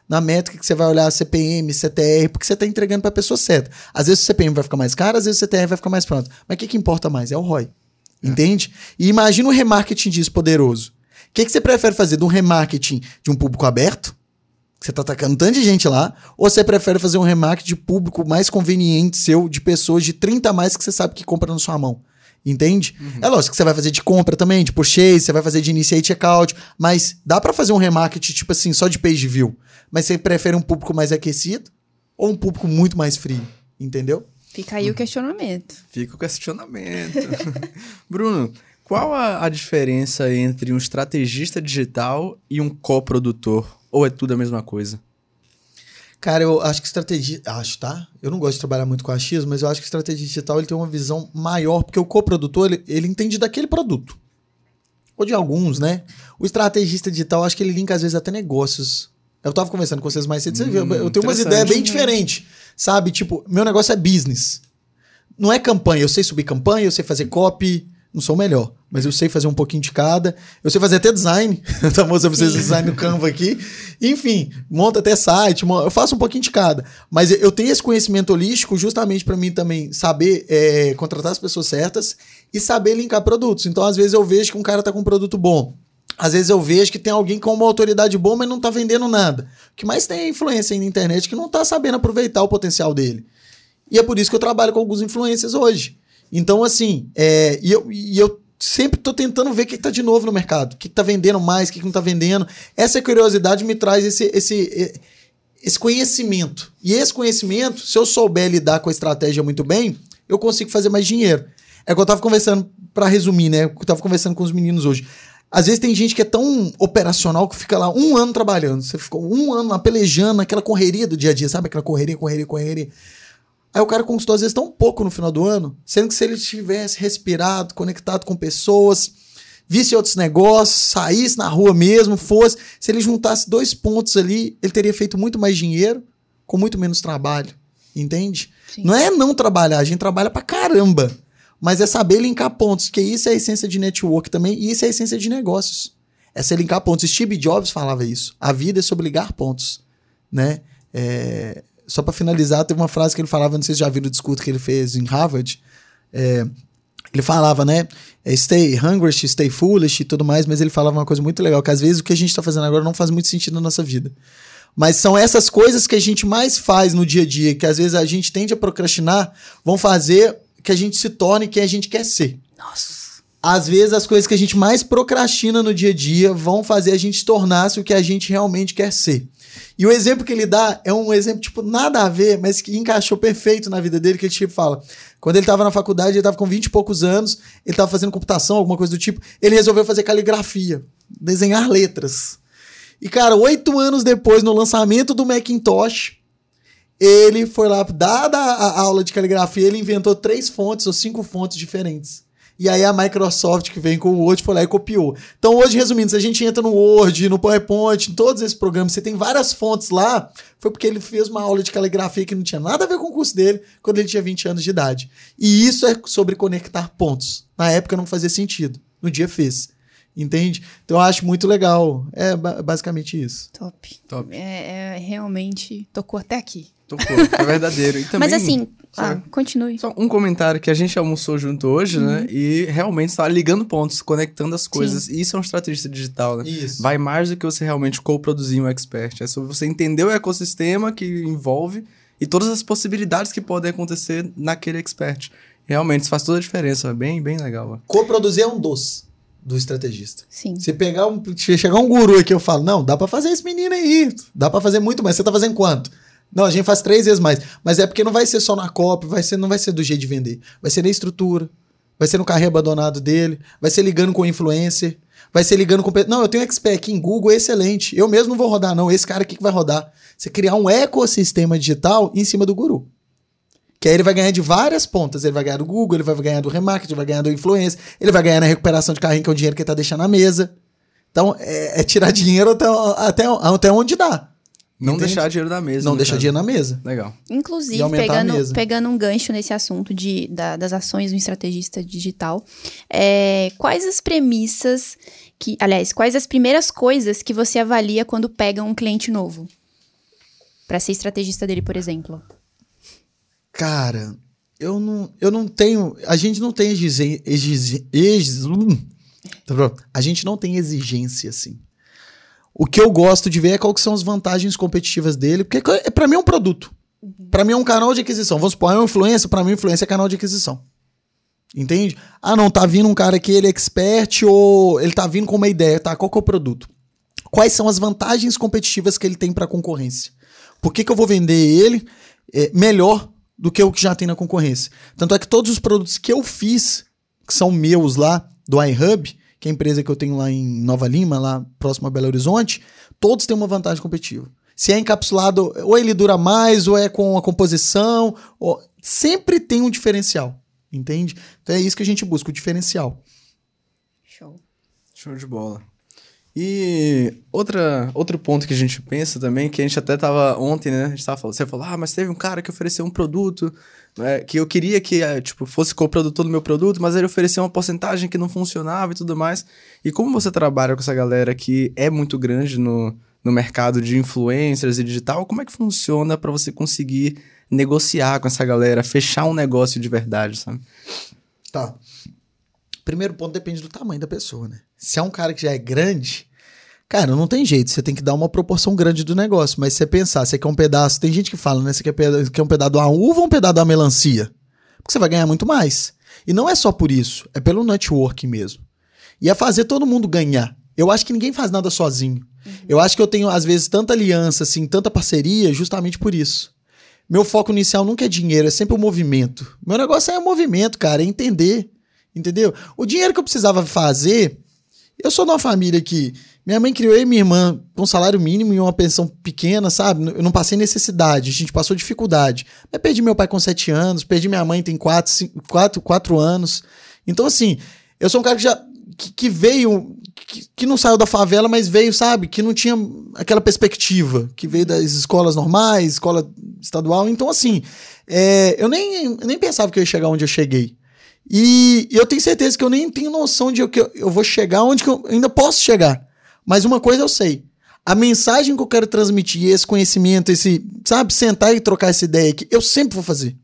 Na métrica que você vai olhar CPM, CTR, porque você está entregando para a pessoa certa. Às vezes o CPM vai ficar mais caro, às vezes o CTR vai ficar mais pronto. Mas o que, que importa mais? É o ROI. É. Entende? E imagina um remarketing disso poderoso. O que, que você prefere fazer? De um remarketing de um público aberto? Você está atacando um tanto de gente lá, ou você prefere fazer um remarketing de público mais conveniente seu, de pessoas de 30 a mais que você sabe que compra na sua mão? Entende? Uhum. É lógico que você vai fazer de compra também, de purchase, você vai fazer de initiate checkout, mas dá para fazer um remarketing, tipo assim, só de page view. Mas você prefere um público mais aquecido ou um público muito mais frio? Entendeu? Fica aí o questionamento. Fica o questionamento. Bruno, qual a, a, diferença entre um estrategista digital e um coprodutor? Ou é tudo a mesma coisa? Cara, eu acho que estratégia. Acho, tá? Eu não gosto de trabalhar muito com achismo, mas eu acho que estratégia digital ele tem uma visão maior, porque o coprodutor ele, ele entende daquele produto. Ou de alguns, né? O estrategista digital, acho que ele linka às vezes até negócios. Eu tava conversando com vocês mais cedo, você hum, eu tenho umas ideias bem diferentes. Sabe? Tipo, meu negócio é business. Não é campanha. Eu sei subir campanha, eu sei fazer copy, não sou o melhor, mas eu sei fazer um pouquinho de cada. Eu sei fazer até design. tá mostrando pra vocês design no Canva aqui. Enfim, monta até site, eu faço um pouquinho de cada. Mas eu tenho esse conhecimento holístico justamente para mim também saber é, contratar as pessoas certas e saber linkar produtos. Então, às vezes, eu vejo que um cara tá com um produto bom. Às vezes eu vejo que tem alguém com uma autoridade boa, mas não tá vendendo nada. O que mais tem é influência aí na internet que não tá sabendo aproveitar o potencial dele. E é por isso que eu trabalho com alguns influencers hoje. Então, assim, é, e, eu, e eu sempre tô tentando ver o que, que tá de novo no mercado, o que, que tá vendendo mais, o que, que não tá vendendo. Essa curiosidade me traz esse, esse, esse conhecimento. E esse conhecimento, se eu souber lidar com a estratégia muito bem, eu consigo fazer mais dinheiro. É que eu tava conversando, para resumir, né? Eu tava conversando com os meninos hoje. Às vezes tem gente que é tão operacional que fica lá um ano trabalhando. Você ficou um ano lá pelejando, aquela correria do dia a dia, sabe? Aquela correria, correria, correria. Aí o cara conquistou às vezes tão pouco no final do ano, sendo que se ele tivesse respirado, conectado com pessoas, visse outros negócios, saísse na rua mesmo, fosse, se ele juntasse dois pontos ali, ele teria feito muito mais dinheiro com muito menos trabalho. Entende? Sim. Não é não trabalhar, a gente trabalha pra caramba. Mas é saber linkar pontos, que isso é a essência de network também, e isso é a essência de negócios. É ser linkar pontos. Steve Jobs falava isso. A vida é sobre ligar pontos. Né? É, só para finalizar, teve uma frase que ele falava, não sei se já viram o discurso que ele fez em Harvard. É, ele falava, né? É, stay hungry, stay foolish e tudo mais, mas ele falava uma coisa muito legal, que às vezes o que a gente está fazendo agora não faz muito sentido na nossa vida. Mas são essas coisas que a gente mais faz no dia a dia, que às vezes a gente tende a procrastinar, vão fazer que a gente se torne quem a gente quer ser. Nossa. Às vezes as coisas que a gente mais procrastina no dia a dia vão fazer a gente tornar-se o que a gente realmente quer ser. E o exemplo que ele dá é um exemplo, tipo, nada a ver, mas que encaixou perfeito na vida dele, que ele tipo fala. Quando ele estava na faculdade, ele estava com 20 e poucos anos, ele estava fazendo computação, alguma coisa do tipo, ele resolveu fazer caligrafia, desenhar letras. E, cara, oito anos depois, no lançamento do Macintosh, ele foi lá, dada a aula de caligrafia, ele inventou três fontes ou cinco fontes diferentes. E aí a Microsoft que vem com o Word foi lá e copiou. Então hoje, resumindo, se a gente entra no Word, no PowerPoint, em todos esses programas, você tem várias fontes lá, foi porque ele fez uma aula de caligrafia que não tinha nada a ver com o curso dele quando ele tinha 20 anos de idade. E isso é sobre conectar pontos. Na época não fazia sentido. No dia fez. Entende? Então eu acho muito legal. É basicamente isso. Top. Top. É, é realmente tocou até aqui. Tocou, é verdadeiro. E também, Mas assim, ah, continue. Só um comentário que a gente almoçou junto hoje, né? uhum. né? E realmente está ligando pontos, conectando as coisas. Sim. Isso é um estrategista digital, né? Isso. Vai mais do que você realmente co-produzir um expert. É sobre você entender o ecossistema que envolve e todas as possibilidades que podem acontecer naquele expert. Realmente, isso faz toda a diferença. É bem, bem legal. Co-produzir é um doce do estrategista. Sim. Se pegar um, chegar um guru aqui, eu falo, não, dá para fazer esse menino aí, dá para fazer muito mais. Você tá fazendo quanto? Não, a gente faz três vezes mais. Mas é porque não vai ser só na cópia, vai ser, não vai ser do jeito de vender. Vai ser na estrutura, vai ser no carrinho abandonado dele, vai ser ligando com o influencer, vai ser ligando com. Não, eu tenho um expert aqui em Google excelente. Eu mesmo não vou rodar, não. Esse cara aqui que vai rodar. Você criar um ecossistema digital em cima do guru. Que aí ele vai ganhar de várias pontas. Ele vai ganhar do Google, ele vai ganhar do remarketing, vai ganhar do influencer, ele vai ganhar na recuperação de carrinho, que é o dinheiro que ele tá deixando na mesa. Então, é, é tirar dinheiro até, até, até onde dá. Não Entende? deixar dinheiro na mesa. Não deixar dinheiro na mesa. Legal. Inclusive, pegando, pegando um gancho nesse assunto de, da, das ações do estrategista digital, é, quais as premissas que. Aliás, quais as primeiras coisas que você avalia quando pega um cliente novo? Para ser estrategista dele, por exemplo. Cara, eu não, eu não tenho. A gente não tem exigência. Exig, tá a gente não tem exigência, assim. O que eu gosto de ver é quais são as vantagens competitivas dele, porque é, para mim é um produto. Para mim é um canal de aquisição. Vamos supor, é uma influência, para mim influência é canal de aquisição. Entende? Ah, não, tá vindo um cara que ele é expert ou ele tá vindo com uma ideia, tá? Qual que é o produto? Quais são as vantagens competitivas que ele tem para a concorrência? Por que, que eu vou vender ele é, melhor do que o que já tem na concorrência. Tanto é que todos os produtos que eu fiz, que são meus lá, do iHub, que é a empresa que eu tenho lá em Nova Lima, lá próximo a Belo Horizonte, todos têm uma vantagem competitiva. Se é encapsulado, ou ele dura mais, ou é com a composição, ou... sempre tem um diferencial, entende? Então é isso que a gente busca, o diferencial. Show. Show de bola. E outra, outro ponto que a gente pensa também, que a gente até tava ontem, né? A gente tava falando, você falou, ah, mas teve um cara que ofereceu um produto né, que eu queria que, eh, tipo, fosse co-produtor do meu produto, mas ele ofereceu uma porcentagem que não funcionava e tudo mais. E como você trabalha com essa galera que é muito grande no, no mercado de influencers e digital, como é que funciona para você conseguir negociar com essa galera, fechar um negócio de verdade, sabe? Tá. Primeiro ponto depende do tamanho da pessoa, né? Se é um cara que já é grande, cara, não tem jeito. Você tem que dar uma proporção grande do negócio. Mas se você pensar, você quer um pedaço. Tem gente que fala, né? Você quer, quer um pedaço da uva ou um pedaço da melancia? Porque você vai ganhar muito mais. E não é só por isso, é pelo network mesmo. E é fazer todo mundo ganhar. Eu acho que ninguém faz nada sozinho. Uhum. Eu acho que eu tenho, às vezes, tanta aliança, assim, tanta parceria, justamente por isso. Meu foco inicial nunca é dinheiro, é sempre o movimento. Meu negócio é o movimento, cara, é entender. Entendeu? O dinheiro que eu precisava fazer, eu sou de uma família que minha mãe criou eu e minha irmã com um salário mínimo e uma pensão pequena, sabe? Eu não passei necessidade, a gente passou dificuldade. Mas perdi meu pai com sete anos, perdi minha mãe tem quatro, cinco, quatro, quatro anos. Então, assim, eu sou um cara que já. que, que veio. Que, que, não saiu da favela, mas veio, sabe? Que não tinha aquela perspectiva, que veio das escolas normais, escola estadual. Então, assim, é, eu nem, nem pensava que eu ia chegar onde eu cheguei. E eu tenho certeza que eu nem tenho noção de que eu vou chegar onde eu ainda posso chegar. Mas uma coisa eu sei. A mensagem que eu quero transmitir, esse conhecimento, esse, sabe, sentar e trocar essa ideia aqui, eu sempre vou fazer.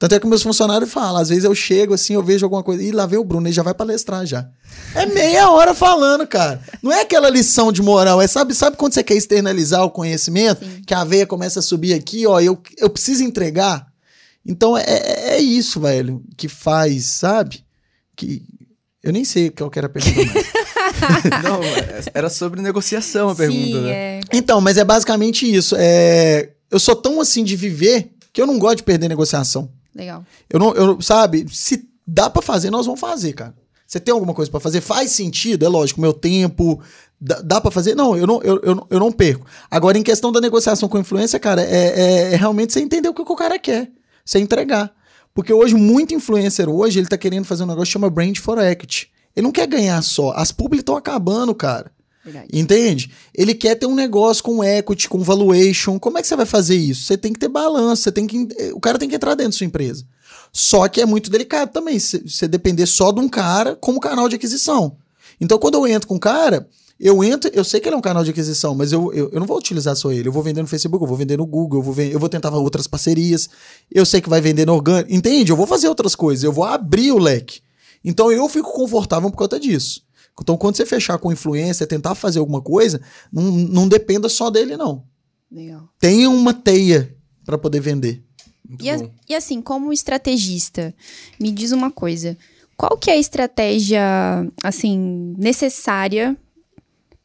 Tanto é que meus funcionários falam, às vezes eu chego assim, eu vejo alguma coisa, e lá vem o Bruno, ele já vai palestrar já. É meia hora falando, cara. Não é aquela lição de moral, é sabe, sabe quando você quer externalizar o conhecimento, Sim. que a veia começa a subir aqui, ó, eu, eu preciso entregar. Então é, é, é isso, velho, que faz, sabe? Que eu nem sei qual que era a pergunta mais. Não, era sobre negociação a pergunta, Sim, né? É. Então, mas é basicamente isso. É... Eu sou tão assim de viver que eu não gosto de perder negociação. Legal. Eu não, eu, sabe, se dá para fazer, nós vamos fazer, cara. Você tem alguma coisa para fazer? Faz sentido, é lógico, meu tempo, dá, dá para fazer? Não, eu não, eu, eu, eu não perco. Agora, em questão da negociação com influência, cara, é, é, é realmente você entender o que o cara quer você entregar. Porque hoje, muito influencer hoje, ele tá querendo fazer um negócio que chama Brand for Equity. Ele não quer ganhar só. As publi estão acabando, cara. Verdade. Entende? Ele quer ter um negócio com equity, com valuation. Como é que você vai fazer isso? Você tem que ter balanço, você tem que. O cara tem que entrar dentro da sua empresa. Só que é muito delicado também, se você depender só de um cara como canal de aquisição. Então, quando eu entro com um cara, eu entro, eu sei que ele é um canal de aquisição, mas eu, eu, eu não vou utilizar só ele. Eu vou vender no Facebook, eu vou vender no Google, eu vou, vender, eu vou tentar outras parcerias. Eu sei que vai vender no orgânico. Entende? Eu vou fazer outras coisas, eu vou abrir o leque. Então eu fico confortável por conta disso. Então, quando você fechar com influência, tentar fazer alguma coisa, não, não dependa só dele, não. Legal. Tenha uma teia para poder vender. E, bom. e assim, como estrategista, me diz uma coisa. Qual que é a estratégia, assim, necessária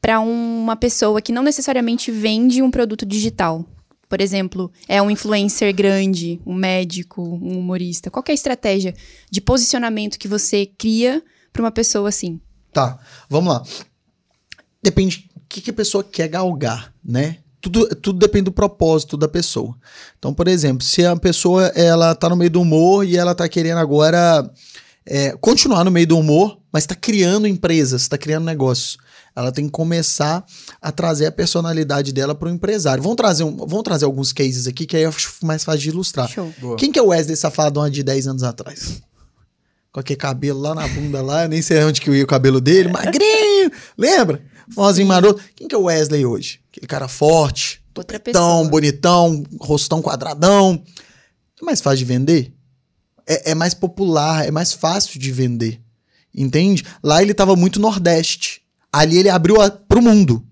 para uma pessoa que não necessariamente vende um produto digital? Por exemplo, é um influencer grande, um médico, um humorista. Qual é a estratégia de posicionamento que você cria para uma pessoa assim? Tá, vamos lá. Depende do que, que a pessoa quer galgar, né? Tudo, tudo depende do propósito da pessoa. Então, por exemplo, se a pessoa ela tá no meio do humor e ela tá querendo agora é, continuar no meio do humor, mas está criando empresas, está criando negócios. Ela tem que começar a trazer a personalidade dela para o empresário. Vamos trazer, um, vamos trazer alguns cases aqui que aí eu acho mais fácil de ilustrar. Show. Boa. Quem que é o Wesley Safadão de 10 anos atrás? Com aquele cabelo lá na bunda lá, eu nem sei onde que ia o cabelo dele, magrinho, lembra? Vozinho maroto. Quem que é o Wesley hoje? Aquele cara forte, tão bonitão, rostão quadradão. É mais fácil de vender? É, é mais popular, é mais fácil de vender. Entende? Lá ele tava muito nordeste. Ali ele abriu a, pro mundo.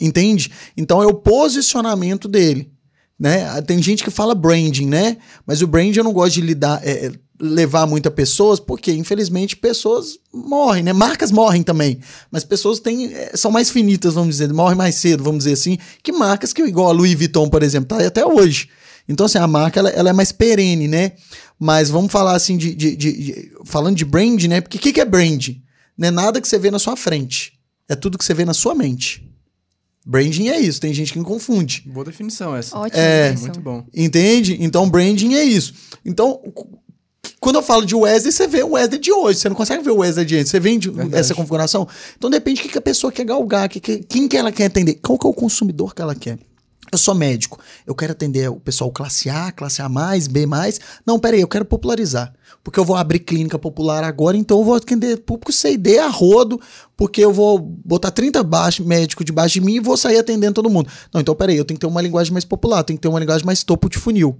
Entende? Então é o posicionamento dele. Né? Tem gente que fala branding, né? Mas o branding eu não gosto de lidar, é, é, levar muita pessoas, porque infelizmente pessoas morrem, né? Marcas morrem também, mas pessoas têm, é, são mais finitas, vamos dizer, morrem mais cedo, vamos dizer assim, que marcas que igual a Louis Vuitton, por exemplo, tá até hoje. Então, assim, a marca ela, ela é mais perene, né? Mas vamos falar assim de, de- de- de- falando de brand, né? Porque o que, que é brand? Não é nada que você vê na sua frente. É tudo que você vê na sua mente. Branding é isso, tem gente que confunde. Boa definição essa. Ótima É, definição. Muito bom. Entende? Então, branding é isso. Então, quando eu falo de Wesley, você vê o Wesley de hoje. Você não consegue ver o Wesley de antes. Você vende Verdade. essa configuração. Então, depende do que que a pessoa quer galgar, que, que- quem que ela quer atender. Qual que é o consumidor que ela quer? Eu sou médico. Eu quero atender o pessoal classe A, classe A+, B+. Não, peraí, eu quero popularizar. Porque eu vou abrir clínica popular agora, então eu vou atender público C D a rodo, porque eu vou botar 30 baixo, médicos debaixo de mim e vou sair atendendo todo mundo. Não, então peraí, eu tenho que ter uma linguagem mais popular, tenho que ter uma linguagem mais topo de funil.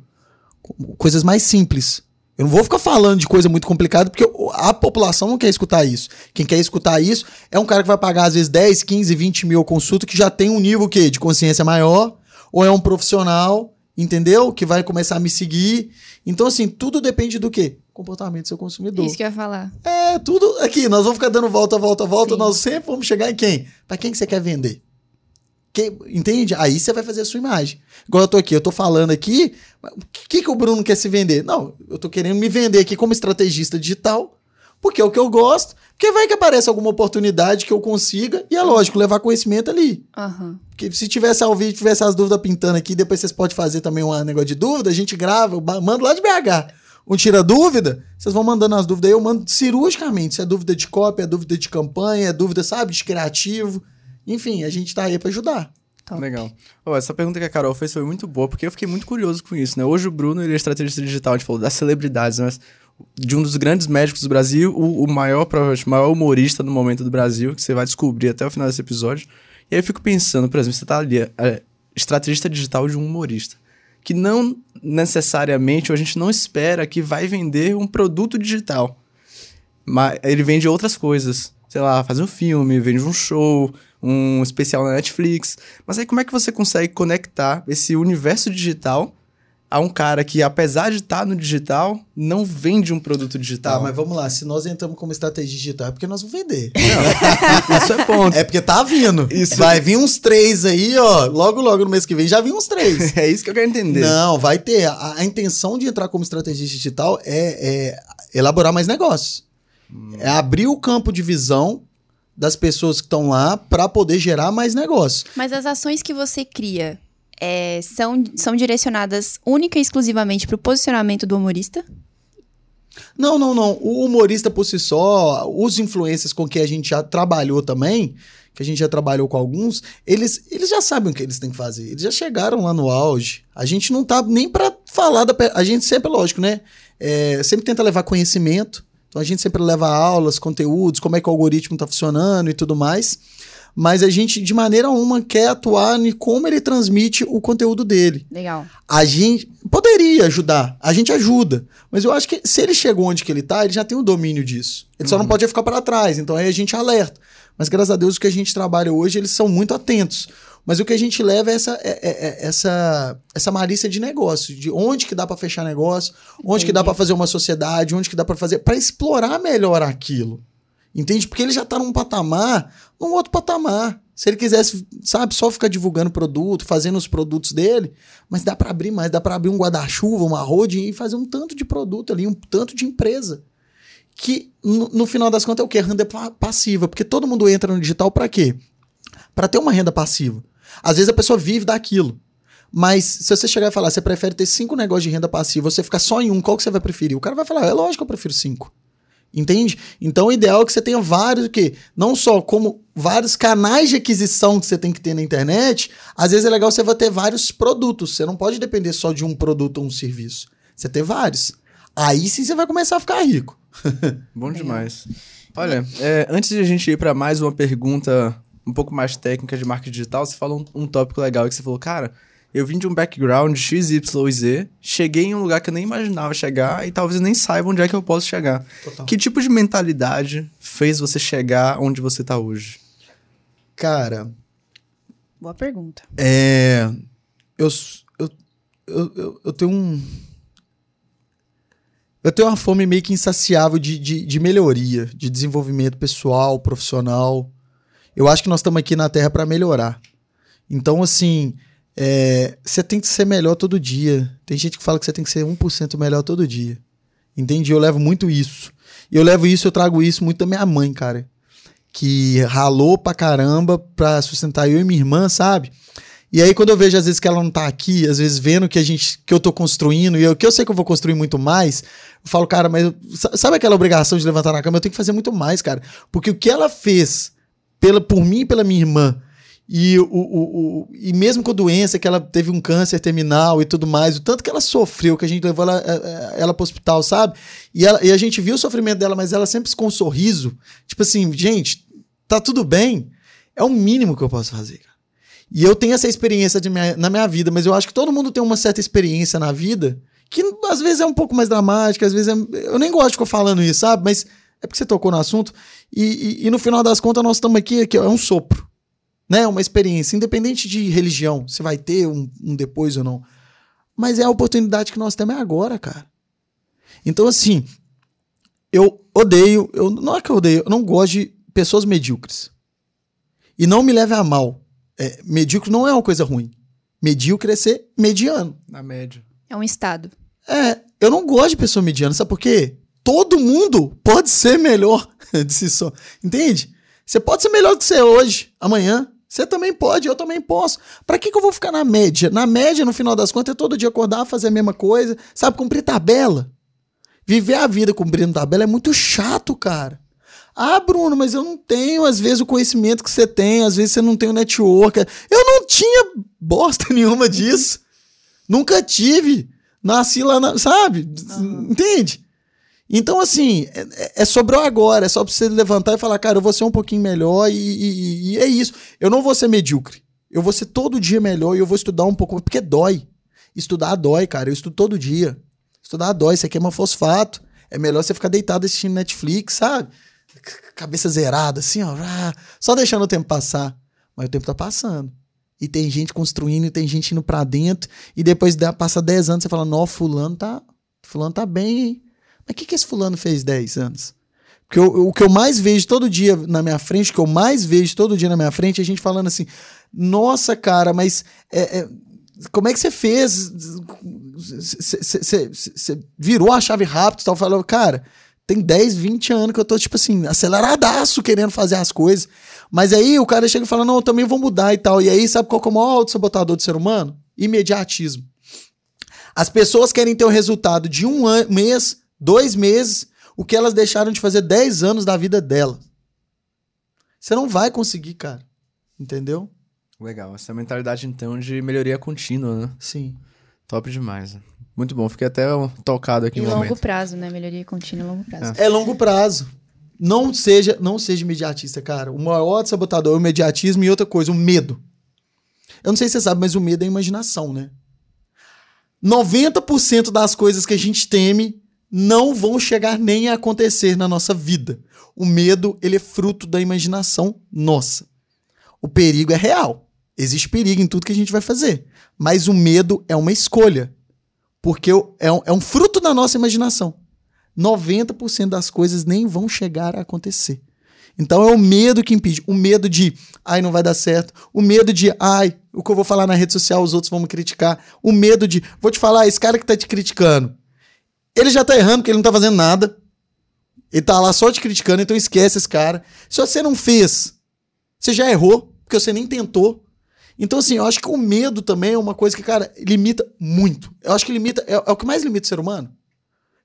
Co- Coisas mais simples. Eu não vou ficar falando de coisa muito complicada, porque a população não quer escutar isso. Quem quer escutar isso é um cara que vai pagar, às vezes, 10, 15, 20 mil consulta, que já tem um nível o quê? de consciência maior, ou é um profissional, entendeu? Que vai começar a me seguir. Então, assim, tudo depende do quê? Comportamento do seu consumidor. Isso que eu ia falar. É, tudo aqui. Nós vamos ficar dando volta, volta, volta. Sim. Nós sempre vamos chegar em quem? Pra quem que você quer vender? Quem- entende? Aí você vai fazer a sua imagem. Igual eu tô aqui, eu tô falando aqui. O que, que o Bruno quer se vender? Não, eu tô querendo me vender aqui como estrategista digital, porque é o que eu gosto. Porque vai que aparece alguma oportunidade que eu consiga, e é lógico, levar conhecimento ali. Aham. Porque se tivesse ao vivo, tivesse as dúvidas pintando aqui, depois vocês podem fazer também um negócio de dúvida, a gente grava, eu mando lá de BH. Um tira dúvida, vocês vão mandando as dúvidas aí, eu mando cirurgicamente. Se é dúvida de cópia, é dúvida de campanha, é dúvida, sabe, de criativo. Enfim, a gente tá aí pra ajudar. Top. Legal. Ó, essa pergunta que a Carol fez foi muito boa, porque eu fiquei muito curioso com isso, né? Hoje o Bruno, ele é estrategista digital, a gente falou das celebridades, mas de um dos grandes médicos do Brasil, o, o maior, provavelmente, maior humorista no momento do Brasil, que você vai descobrir até o final desse episódio. E aí eu fico pensando, por exemplo, você tá ali, é, estrategista digital de um humorista, que não necessariamente, ou a gente não espera que vai vender um produto digital. Mas ele vende outras coisas. Sei lá, faz um filme, vende um show, um especial na Netflix. Mas aí como é que você consegue conectar esse universo digital a um cara que, apesar de estar no digital, não vende um produto digital? Tá, mas vamos lá. Se nós entramos como estratégia digital, é porque nós vamos vender. Isso é ponto. É porque tá vindo. Isso. Vai vir uns três aí, ó. Logo, logo no mês que vem já vi uns três. É isso que eu quero entender. Não, vai ter. A, a intenção de entrar como estrategista digital é, é elaborar mais negócios. É abrir o campo de visão das pessoas que estão lá para poder gerar mais negócios. Mas as ações que você cria é, são, são direcionadas única e exclusivamente para o posicionamento do humorista? Não, não, não. O humorista por si só, os influencers com que a gente já trabalhou também, que a gente já trabalhou com alguns, eles, eles já sabem o que eles têm que fazer. Eles já chegaram lá no auge. A gente não tá nem para falar da. A gente sempre, lógico, né? É, sempre tenta levar conhecimento. Então a gente sempre leva aulas, conteúdos, como é que o algoritmo tá funcionando e tudo mais. Mas a gente, de maneira uma, quer atuar em como ele transmite o conteúdo dele. Legal. A gente poderia ajudar, a gente ajuda. Mas eu acho que se ele chegou onde que ele tá, ele já tem o domínio disso. Ele só não pode ficar para trás. Então aí a gente alerta. Mas graças a Deus o que a gente trabalha hoje, eles são muito atentos. Mas o que a gente leva é essa, é, é, é essa, essa malícia de negócio, de onde que dá para fechar negócio, onde Entendi. que dá para fazer uma sociedade, onde que dá para fazer, para explorar melhor aquilo. Entende? Porque ele já tá num patamar, num outro patamar. Se ele quisesse, sabe, só ficar divulgando produto, fazendo os produtos dele, mas dá para abrir mais, dá para abrir um guarda-chuva, uma holding e fazer um tanto de produto ali, um tanto de empresa. Que no, no final das contas é o quê? Renda pa- passiva, porque todo mundo entra no digital para quê? Para ter uma renda passiva. Às vezes a pessoa vive daquilo. Mas se você chegar e falar, você prefere ter cinco negócios de renda passiva, você ficar só em um, qual que você vai preferir? O cara vai falar, é lógico que eu prefiro cinco. Entende? Então o ideal é que você tenha vários, o quê? Não só como vários canais de aquisição que você tem que ter na internet, às vezes é legal você vai ter vários produtos. Você não pode depender só de um produto ou um serviço. Você ter vários. Aí sim você vai começar a ficar rico. Bom Legal. demais. Olha, é, antes de a gente ir para mais uma pergunta um pouco mais técnica de marketing digital, você falou um, um tópico legal que você falou, cara, eu vim de um background X, Y e Z, cheguei em um lugar que eu nem imaginava chegar e talvez nem saiba onde é que eu posso chegar. Total. Que tipo de mentalidade fez você chegar onde você tá hoje? Cara, Boa pergunta. É. Eu, eu, eu, eu, eu tenho um. Eu tenho uma fome meio que insaciável de, de, de melhoria, de desenvolvimento pessoal, profissional. Eu acho que nós estamos aqui na Terra para melhorar. Então, assim, é, você tem que ser melhor todo dia. Tem gente que fala que você tem que ser 1% melhor todo dia. Entende? Eu levo muito isso. E eu levo isso, eu trago isso muito da minha mãe, cara. Que ralou pra caramba pra sustentar eu e minha irmã, sabe? E aí, quando eu vejo, às vezes, que ela não tá aqui, às vezes vendo que a gente, que eu tô construindo, e eu, que eu sei que eu vou construir muito mais, eu falo, cara, mas sabe aquela obrigação de levantar na cama? Eu tenho que fazer muito mais, cara. Porque o que ela fez pela, por mim e pela minha irmã, e, o, o, o- e mesmo com a doença, que ela teve um câncer terminal e tudo mais, o tanto que ela sofreu, que a gente levou ela, eh, eh, ela pro hospital, sabe? E, ela- e a gente viu o sofrimento dela, mas ela sempre com um sorriso. Tipo assim, gente, tá tudo bem. É o mínimo que eu posso fazer. E eu tenho essa experiência minha- na minha vida, mas eu acho que todo mundo tem uma certa experiência na vida que às vezes é um pouco mais dramática, às vezes é- eu nem gosto de ficar falando isso, sabe? Mas é porque você tocou no assunto. E, e- e no final das contas, nós estamos aqui, aqui, é um sopro, né? Uma experiência, independente de religião, se vai ter um, um depois ou não. Mas é a oportunidade que nós temos é agora, cara. Então, assim, eu odeio, eu, não é que eu odeio, eu não gosto de pessoas medíocres. E não me leve a mal. É, medíocre não é uma coisa ruim. Medíocre é ser mediano. Na média. É um estado. É, eu não gosto de pessoa mediana, sabe por quê? Todo mundo pode ser melhor de si só. Entende? Você pode ser melhor do que você é hoje, amanhã. Você também pode, eu também posso. Pra que, que eu vou ficar na média? Na média, no final das contas, é todo dia acordar, fazer a mesma coisa, sabe? Cumprir tabela. Viver a vida cumprindo tabela é muito chato, cara. Ah, Bruno, mas eu não tenho, às vezes, o conhecimento que você tem, às vezes você não tem o network. Eu não tinha bosta nenhuma disso. Nunca tive. Nasci lá, na, sabe? Entende? Então, assim, é, é sobre o agora. É só pra você levantar e falar, cara, eu vou ser um pouquinho melhor e, e- e é isso. Eu não vou ser medíocre. Eu vou ser todo dia melhor e eu vou estudar um pouco, porque dói. Estudar dói, cara. Eu estudo todo dia. Estudar dói, você queima fosfato. É melhor você ficar deitado assistindo Netflix, sabe? Cabeça zerada, assim, ó. Só deixando o tempo passar. Mas o tempo tá passando. E tem gente construindo, e tem gente indo pra dentro. E depois passa 10 anos, você fala, não, fulano tá. Fulano tá bem, hein? Mas o que, que esse fulano fez 10 anos? Porque eu- o que eu mais vejo todo dia na minha frente, o que eu mais vejo todo dia na minha frente, é a gente falando assim: nossa, cara, mas é, é, como é que você fez? Você virou a chave rápido e tal. Falou, cara, tem 10, 20 anos que eu tô, tipo assim, aceleradaço querendo fazer as coisas. Mas aí o cara chega e fala: não, eu também vou mudar e tal. E aí, sabe qual é o maior auto-sabotador do ser humano? Imediatismo. As pessoas querem ter o resultado de um mês, Dois meses, o que elas deixaram de fazer 10 anos da vida dela. Você não vai conseguir, cara. Entendeu? Legal. Essa mentalidade, então, de melhoria contínua, né? Sim. Top demais. Muito bom. Fiquei até tocado aqui Em no longo momento. prazo, né? Melhoria contínua longo prazo. É longo prazo. Não seja, não seja imediatista, cara. O maior sabotador é o imediatismo e outra coisa, o medo. Eu não sei se você sabe, mas o medo é a imaginação, né? 90% das coisas que a gente teme não vão chegar nem a acontecer na nossa vida. O medo, ele é fruto da imaginação nossa. O perigo é real. Existe perigo em tudo que a gente vai fazer. Mas o medo é uma escolha. Porque é um, é um fruto da nossa imaginação. 90% das coisas nem vão chegar a acontecer. Então é o medo que impede. O medo de, ai, não vai dar certo. O medo de, ai, o que eu vou falar na rede social, os outros vão me criticar. O medo de, vou te falar, esse cara que tá te criticando, ele já tá errando porque ele não tá fazendo nada. Ele tá lá só te criticando, então esquece esse cara. Se você não fez, você já errou, porque você nem tentou. Então, assim, eu acho que o medo também é uma coisa que, cara, limita muito. Eu acho que limita, é, é o que mais limita o ser humano.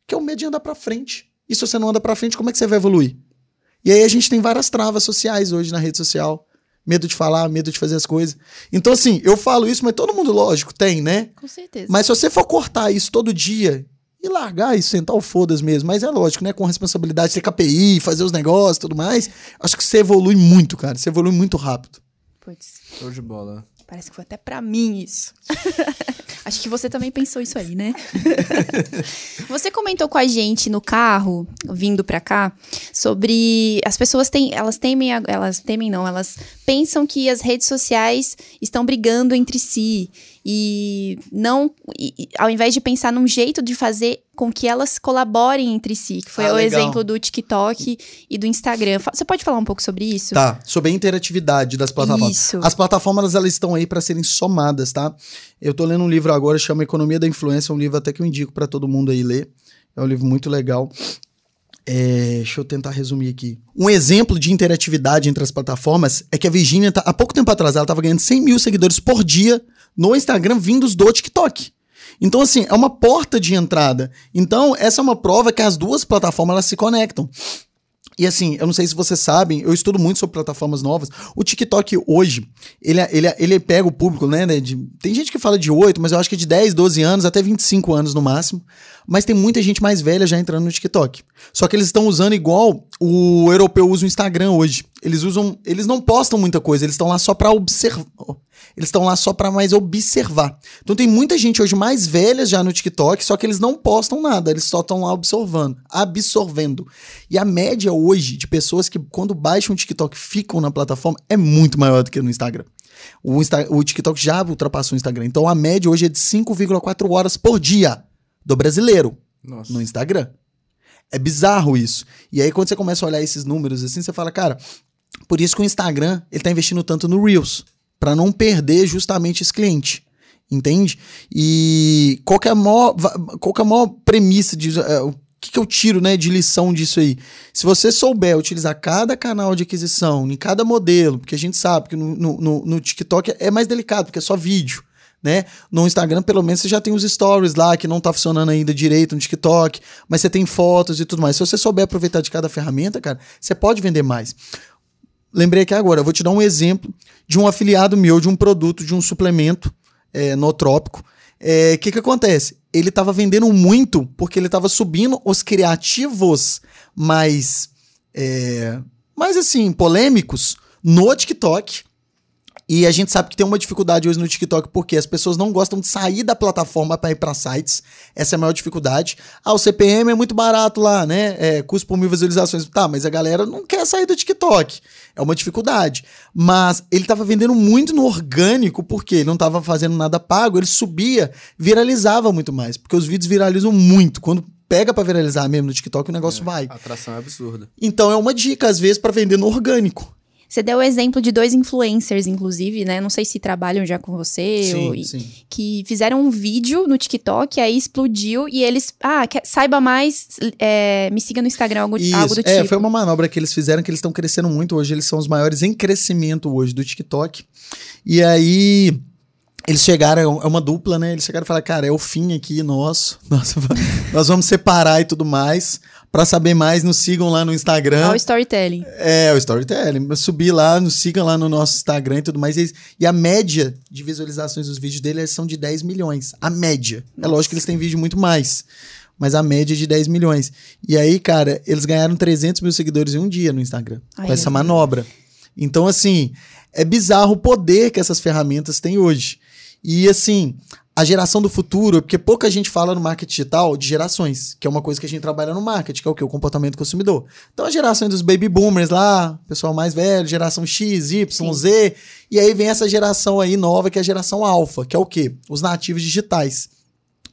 Que é o medo de andar pra frente. E se você não anda pra frente, como é que você vai evoluir? E aí a gente tem várias travas sociais hoje na rede social. Medo de falar, medo de fazer as coisas. Então, assim, eu falo isso, mas todo mundo, lógico, tem, né? Com certeza. Mas se você for cortar isso todo dia e largar e sentar o foda-se mesmo, mas é lógico, né? Com responsabilidade, ter KPI, fazer os negócios e tudo mais, acho que você evolui muito, cara. Você evolui muito rápido. Putz, Show de bola. parece que foi até pra mim isso. Acho que você também pensou isso aí, né? você comentou com a gente no carro, vindo pra cá, sobre as pessoas têm, elas temem, elas temem não, elas pensam que as redes sociais estão brigando entre si e não, e- ao invés de pensar num jeito de fazer com que elas colaborem entre si, que foi Ah, o legal. exemplo do TikTok e do Instagram. Você pode falar um pouco sobre isso? Tá, sobre a interatividade das plataformas. Isso. As plataformas, elas estão aí para serem somadas, tá? Eu tô lendo um livro agora, chama Economia da Influência, um livro até que eu indico para todo mundo aí ler. É um livro muito legal. É, deixa eu tentar resumir aqui. Um exemplo de interatividade entre as plataformas é que a Virginia, tá, há pouco tempo atrás, ela estava ganhando 100 mil seguidores por dia no Instagram vindos do TikTok. Então, assim, é uma porta de entrada. Então, essa é uma prova que as duas plataformas elas se conectam. E assim, eu não sei se vocês sabem, eu estudo muito sobre plataformas novas. O TikTok hoje, ele, ele, ele pega o público, né? né, de- tem gente que fala de 8, mas eu acho que é de 10, 12 anos, até 25 anos no máximo. Mas tem muita gente mais velha já entrando no TikTok. Só que eles estão usando igual o europeu usa o Instagram hoje. Eles usam. Eles não postam muita coisa, eles estão lá só pra observar. Eles estão lá só pra mais observar. Então tem muita gente hoje mais velha já no TikTok, só que eles não postam nada, eles só estão lá observando, absorvendo. E a média hoje de pessoas que quando baixam o TikTok ficam na plataforma é muito maior do que no Instagram. O, Insta- o TikTok já ultrapassou o Instagram. Então a média hoje é de 5,4 horas por dia do brasileiro Nossa. no Instagram. É bizarro isso. E aí, quando você começa a olhar esses números assim, você fala, cara, por isso que o Instagram ele tá investindo tanto no Reels, para não perder justamente esse cliente. Entende? E qual é a maior, qual é a maior premissa de é, o que, que eu tiro né, de lição disso aí? Se você souber utilizar cada canal de aquisição, em cada modelo, porque a gente sabe que no, no, no- no TikTok é mais delicado, porque é só vídeo né? No Instagram, pelo menos, você já tem os stories lá que não tá funcionando ainda direito no TikTok, mas você tem fotos e tudo mais. Se você souber aproveitar de cada ferramenta, cara, você pode vender mais. Lembrei aqui agora, eu vou te dar um exemplo de um afiliado meu de um produto, de um suplemento é, nootrópico. O que, que acontece? Ele estava vendendo muito porque ele estava subindo os criativos mais, é, mais assim, polêmicos no TikTok. E a gente sabe que tem uma dificuldade hoje no TikTok porque as pessoas não gostam de sair da plataforma para ir para sites. Essa é a maior dificuldade. Ah, o CPM é muito barato lá, né? É, custo por mil visualizações. Tá, mas a galera não quer sair do TikTok. É uma dificuldade. Mas ele tava vendendo muito no orgânico porque ele não tava fazendo nada pago. Ele subia, viralizava muito mais. Porque os vídeos viralizam muito. Quando pega para viralizar mesmo no TikTok, o negócio vai. A atração é absurda. Então é uma dica, às vezes, para vender no orgânico. Você deu o exemplo de dois influencers, inclusive, né? Não sei se trabalham já com você, ou- e- sim. que fizeram um vídeo no TikTok, aí explodiu e eles. Ah, quer- saiba mais, é, me siga no Instagram, algo, Isso, algo do é, tipo. foi uma manobra que eles fizeram que eles estão crescendo muito hoje. Eles são os maiores em crescimento hoje do TikTok. E aí eles chegaram, é uma dupla, né? Eles chegaram e falaram, cara, é o fim aqui nosso. Nós, nós vamos separar e tudo mais. Para saber mais, nos sigam lá no Instagram. Olha o storytelling. É, o storytelling. Subir lá, nos sigam lá no nosso Instagram e tudo mais. E, e a média de visualizações dos vídeos deles são de 10 milhões. A média. Nossa. É lógico que eles têm vídeo muito mais. Mas a média é de 10 milhões. E aí, cara, eles ganharam 300 mil seguidores em um dia no Instagram. Ai, com essa manobra. Então, assim, é bizarro o poder que essas ferramentas têm hoje. E assim, a geração do futuro, porque pouca gente fala no marketing digital de gerações, que é uma coisa que a gente trabalha no marketing, que é o que? O comportamento do consumidor. Então a geração dos baby boomers lá, pessoal mais velho, geração X, Y, Sim. Z, e aí vem essa geração aí nova, que é a geração alfa, que é o quê? Os nativos digitais.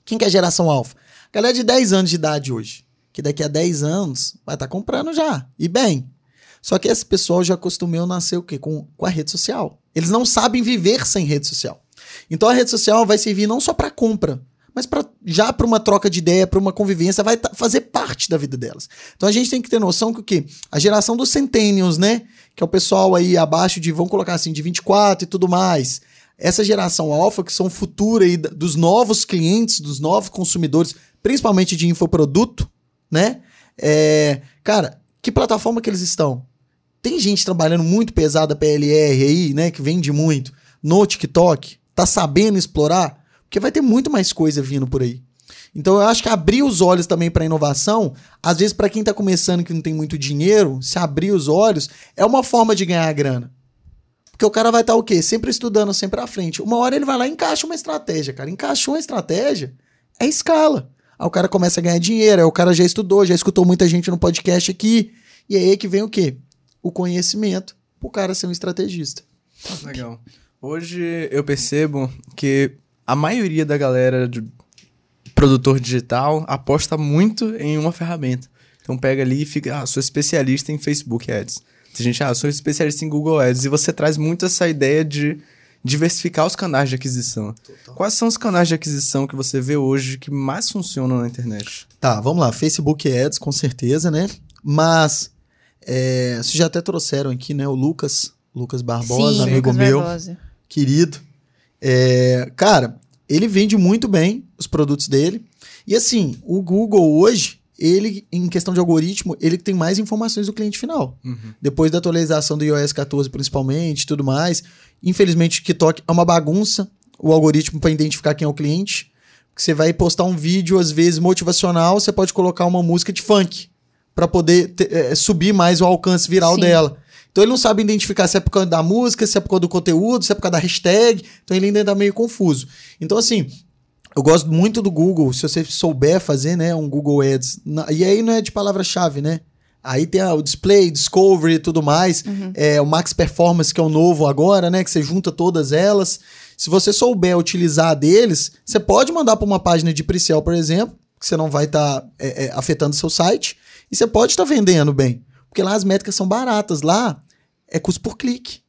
Quem que é a geração alfa? Galera de 10 anos de idade hoje, que daqui a 10 anos vai estar tá comprando já, e bem. Só que esse pessoal já acostumou nascer o quê? Com, com a rede social. Eles não sabem viver sem rede social. Então a rede social vai servir não só para compra, mas para já para uma troca de ideia, para uma convivência, vai fazer parte da vida delas. Então a gente tem que ter noção que o quê? A geração dos centennials, né? Que é o pessoal aí abaixo de, vamos colocar assim, de 24 e tudo mais. Essa geração alfa, que são futura aí dos novos clientes, dos novos consumidores, principalmente de infoproduto, né? É, cara, que plataforma que eles estão? Tem gente trabalhando muito pesada PLR aí, né? Que vende muito no TikTok tá sabendo explorar, porque vai ter muito mais coisa vindo por aí. Então eu acho que abrir os olhos também para inovação, às vezes para quem está começando que não tem muito dinheiro, se abrir os olhos é uma forma de ganhar grana. Porque o cara vai estar tá, o quê? Sempre estudando, sempre à frente. Uma hora ele vai lá e encaixa uma estratégia, cara. Encaixou uma estratégia, é escala. Aí o cara começa a ganhar dinheiro, aí o cara já estudou, já escutou muita gente no podcast aqui. E aí é que vem o quê? O conhecimento pro cara ser um estrategista. Legal. Hoje eu percebo que a maioria da galera de produtor digital aposta muito em uma ferramenta. Então pega ali e fica, ah, sou especialista em Facebook Ads. Tem gente, ah, sou especialista em Google Ads. E você traz muito essa ideia de diversificar os canais de aquisição. Total. Quais são os canais de aquisição que você vê hoje que mais funcionam na internet? Tá, vamos lá. Facebook Ads, com certeza, né? Mas, é, vocês já até trouxeram aqui, né? O Lucas, Lucas Barbosa, Sim, amigo Lucas meu. Barbosa querido. É, cara, ele vende muito bem os produtos dele. E assim, o Google hoje, ele, em questão de algoritmo, ele tem mais informações do cliente final. Uhum. Depois da atualização do iOS 14, principalmente, tudo mais. Infelizmente, o TikTok é uma bagunça, o algoritmo para identificar quem é o cliente. Você vai postar um vídeo, às vezes, motivacional, você pode colocar uma música de funk para poder ter, é, subir mais o alcance viral Sim. dela. Então ele não sabe identificar se é por causa da música, se é por causa do conteúdo, se é por causa da hashtag. Então ele ainda tá meio confuso. Então, assim, eu gosto muito do Google. Se você souber fazer, né, um Google Ads. E aí não é de palavra-chave, né? Aí tem o display, discovery e tudo mais. Uhum. É, o Max Performance, que é o novo agora, né? Que você junta todas elas. Se você souber utilizar deles, você pode mandar para uma página de pre por exemplo, que você não vai estar tá, é, é, afetando seu site. E você pode estar tá vendendo bem. Porque lá as métricas são baratas. Lá, é custo por clique.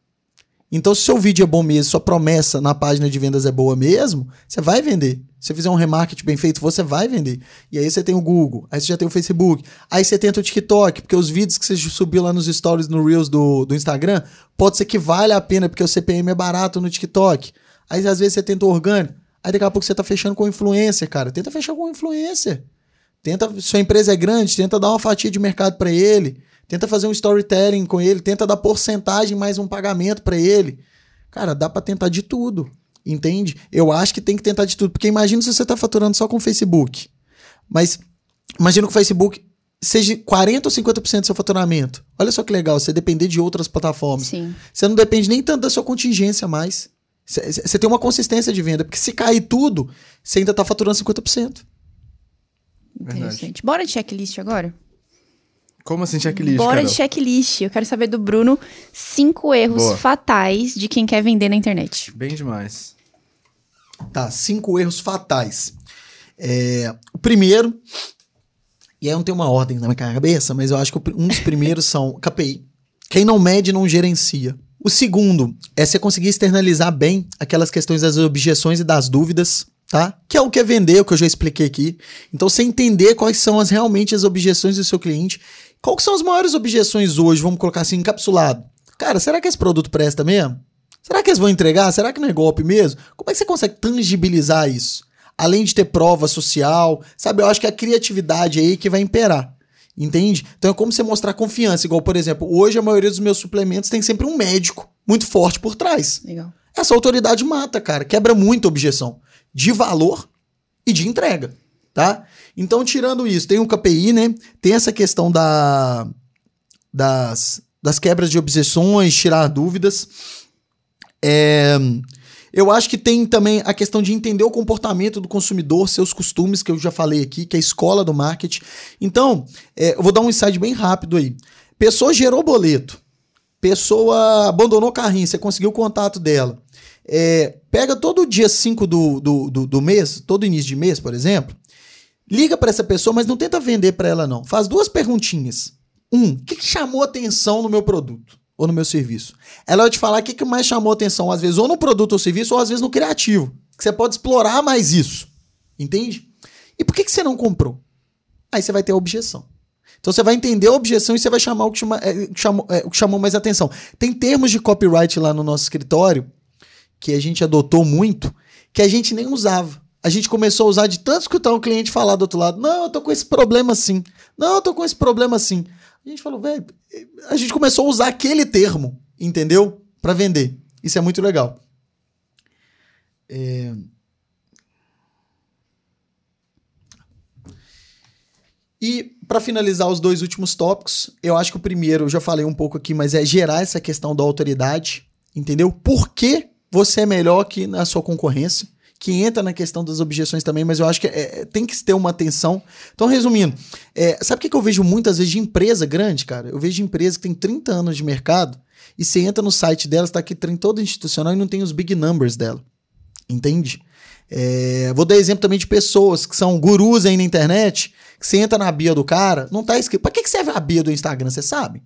Então, se seu vídeo é bom mesmo, sua promessa na página de vendas é boa mesmo, você vai vender. Se você fizer um remarketing bem feito, você vai vender. E aí você tem o Google, aí você já tem o Facebook, aí você tenta o TikTok, porque os vídeos que você subiu lá nos stories, no Reels do, do Instagram, pode ser que vale a pena, porque o CPM é barato no TikTok. Aí às vezes você tenta o orgânico, aí daqui a pouco você tá fechando com influencer, cara. Tenta fechar com influencer. Tenta, sua empresa é grande, tenta dar uma fatia de mercado para ele. Tenta fazer um storytelling com ele, tenta dar porcentagem mais um pagamento para ele. Cara, dá para tentar de tudo, entende? Eu acho que tem que tentar de tudo, porque imagina se você tá faturando só com o Facebook. Mas imagina que o Facebook seja 40 ou 50% do seu faturamento. Olha só que legal, você depender de outras plataformas. Sim. Você não depende nem tanto da sua contingência mais. Você tem uma consistência de venda, porque se cair tudo, você ainda tá faturando 50%. Interessante. Verdade. Bora de checklist agora? Como assim checklist? Bora Carol? de checklist. Eu quero saber do Bruno cinco erros Boa. fatais de quem quer vender na internet. Bem demais. Tá, cinco erros fatais. É, o primeiro, e aí não tem uma ordem na minha cabeça, mas eu acho que um dos primeiros são KPI. Quem não mede não gerencia. O segundo é você conseguir externalizar bem aquelas questões das objeções e das dúvidas, tá? Que é o que é vender, o que eu já expliquei aqui. Então, você entender quais são as realmente as objeções do seu cliente qual que são as maiores objeções hoje, vamos colocar assim, encapsulado? Cara, será que esse produto presta mesmo? Será que eles vão entregar? Será que não é golpe mesmo? Como é que você consegue tangibilizar isso? Além de ter prova social, sabe? Eu acho que é a criatividade aí que vai imperar. Entende? Então é como você mostrar confiança. Igual, por exemplo, hoje a maioria dos meus suplementos tem sempre um médico muito forte por trás. Legal. Essa autoridade mata, cara. Quebra muita objeção. De valor e de entrega, tá? Então, tirando isso, tem o KPI, né? Tem essa questão da, das, das quebras de objeções, tirar dúvidas. É, eu acho que tem também a questão de entender o comportamento do consumidor, seus costumes, que eu já falei aqui, que é a escola do marketing. Então, é, eu vou dar um insight bem rápido aí. Pessoa gerou boleto, pessoa abandonou o carrinho, você conseguiu o contato dela. É, pega todo dia 5 do, do, do, do mês, todo início de mês, por exemplo, liga para essa pessoa, mas não tenta vender para ela, não. Faz duas perguntinhas. Um, o que, que chamou atenção no meu produto? ou no meu serviço. Ela vai te falar o que, que mais chamou atenção, às vezes, ou no produto ou serviço, ou às vezes no criativo. Que você pode explorar mais isso. Entende? E por que, que você não comprou? Aí você vai ter a objeção. Então você vai entender a objeção e você vai chamar o que, chama, é, chamou, é, o que chamou mais atenção. Tem termos de copyright lá no nosso escritório que a gente adotou muito, que a gente nem usava. A gente começou a usar de tanto escutar um cliente falar do outro lado: não, eu tô com esse problema assim. Não, eu tô com esse problema assim. A gente falou, velho, a gente começou a usar aquele termo, entendeu? Para vender. Isso é muito legal. É... E para finalizar os dois últimos tópicos, eu acho que o primeiro, eu já falei um pouco aqui, mas é gerar essa questão da autoridade, entendeu? Por que você é melhor que na sua concorrência? Que entra na questão das objeções também, mas eu acho que é, é tem que ter uma atenção. Então, resumindo, é, sabe o que, eu vejo muitas vezes de empresa grande, cara? Eu vejo empresa que tem 30 anos de mercado e você entra no site dela, está aqui, tem toda institucional e não tem os big numbers dela. Entende? É, vou dar exemplo também de pessoas que são gurus aí na internet, que você entra na bio do cara, não tá escrito. Pra que, que serve a bio do Instagram, você sabe?